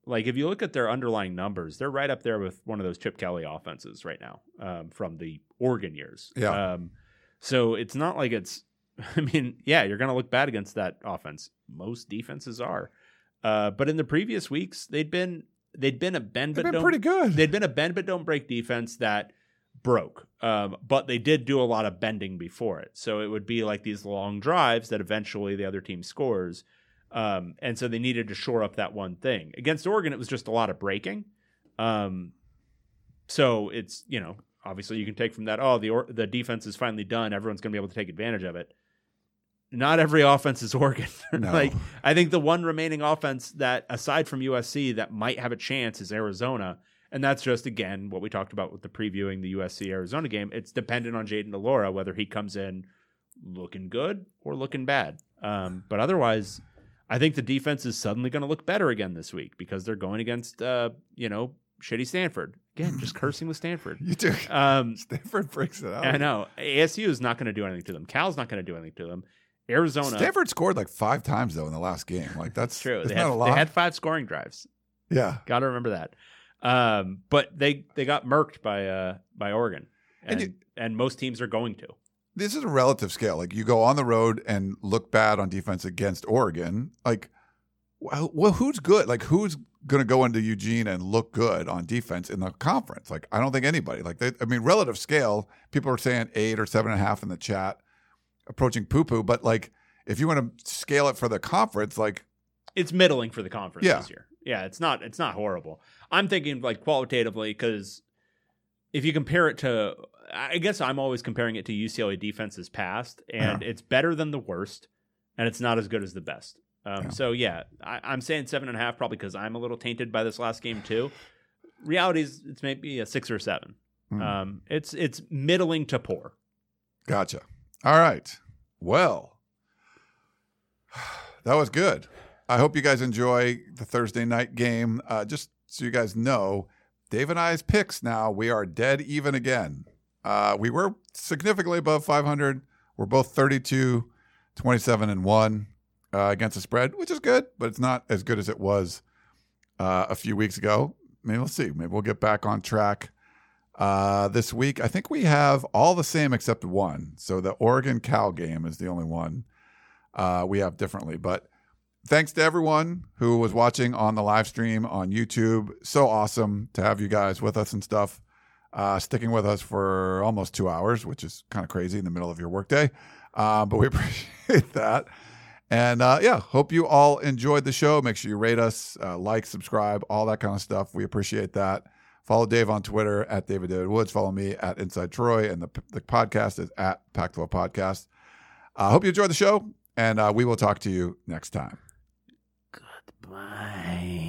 like if you look at their underlying numbers, they're right up there with one of those Chip Kelly offenses right now um, from the Oregon years. Yeah. Um, so it's not like it's. I mean, yeah, you're going to look bad against that offense. Most defenses are, uh, but in the previous weeks, they'd been they'd been a bend but been pretty good. they'd been a bend but don't break defense that broke. Um, but they did do a lot of bending before it. So it would be like these long drives that eventually the other team scores. Um, and so they needed to shore up that one thing. Against Oregon, it was just a lot of breaking. Um, so it's, you know, obviously you can take from that, oh, the, or- the defense is finally done. Everyone's going to be able to take advantage of it. Not every offense is Oregon. No. like I think the one remaining offense that, aside from USC, that might have a chance is Arizona. And that's just again what we talked about with the previewing the USC Arizona game. It's dependent on Jayden de Laura whether he comes in looking good or looking bad. Um, but otherwise, I think the defense is suddenly going to look better again this week because they're going against uh, you know shitty Stanford again. Just cursing with Stanford. You do. Um, Stanford freaks it out. I know ASU is not going to do anything to them. Cal's not going to do anything to them. Arizona, Stanford scored like five times though in the last game. Like that's true. They had, a lot. they had five scoring drives. yeah. Got to remember that. Um, but they they got murked by uh by Oregon, And and and, most teams are going to. This is a relative scale. Like you go on the road and look bad on defense against Oregon. Like, well, well who's good? Like who's going to go into Eugene and look good on defense in the conference? Like I don't think anybody. Like they, I mean, relative scale. People are saying eight or seven and a half in the chat, approaching poo poo. But like if you want to scale it for the conference, like It's middling for the conference Yeah. this year. Yeah, it's not it's not horrible. I'm thinking like qualitatively because if you compare it to, I guess I'm always comparing it to UCLA defense's past, and it's better than the worst, and it's not as good as the best. Um, Yeah. So yeah, I, I'm saying seven and a half probably because I'm a little tainted by this last game too. Reality is it's maybe a six or seven. Hmm. Um, it's it's middling to poor. Gotcha. All right. Well, that was good. I hope you guys enjoy the Thursday night game. Uh, just so you guys know, Dave and I's picks now, we are dead even again. Uh, we were significantly above 500. We're both 32, 27, and 1 uh, against the spread, which is good, but it's not as good as it was uh, a few weeks ago. Maybe we'll see. Maybe we'll get back on track uh, this week. I think we have all the same except one. So the Oregon Cal game is the only one uh, we have differently. But thanks to everyone who was watching on the live stream on YouTube. So awesome to have you guys with us and stuff. Uh, sticking with us for almost two hours, which is kind of crazy in the middle of your workday. Uh, but we appreciate that. And uh, yeah, hope you all enjoyed the show. Make sure you rate us, uh, like, subscribe, all that kind of stuff. We appreciate that. Follow Dave on Twitter at David David Woods. Follow me at Inside Troy, and the, the podcast is at Pac-12 Podcast. I hope you enjoyed the show, and uh, we will talk to you next time. Bye.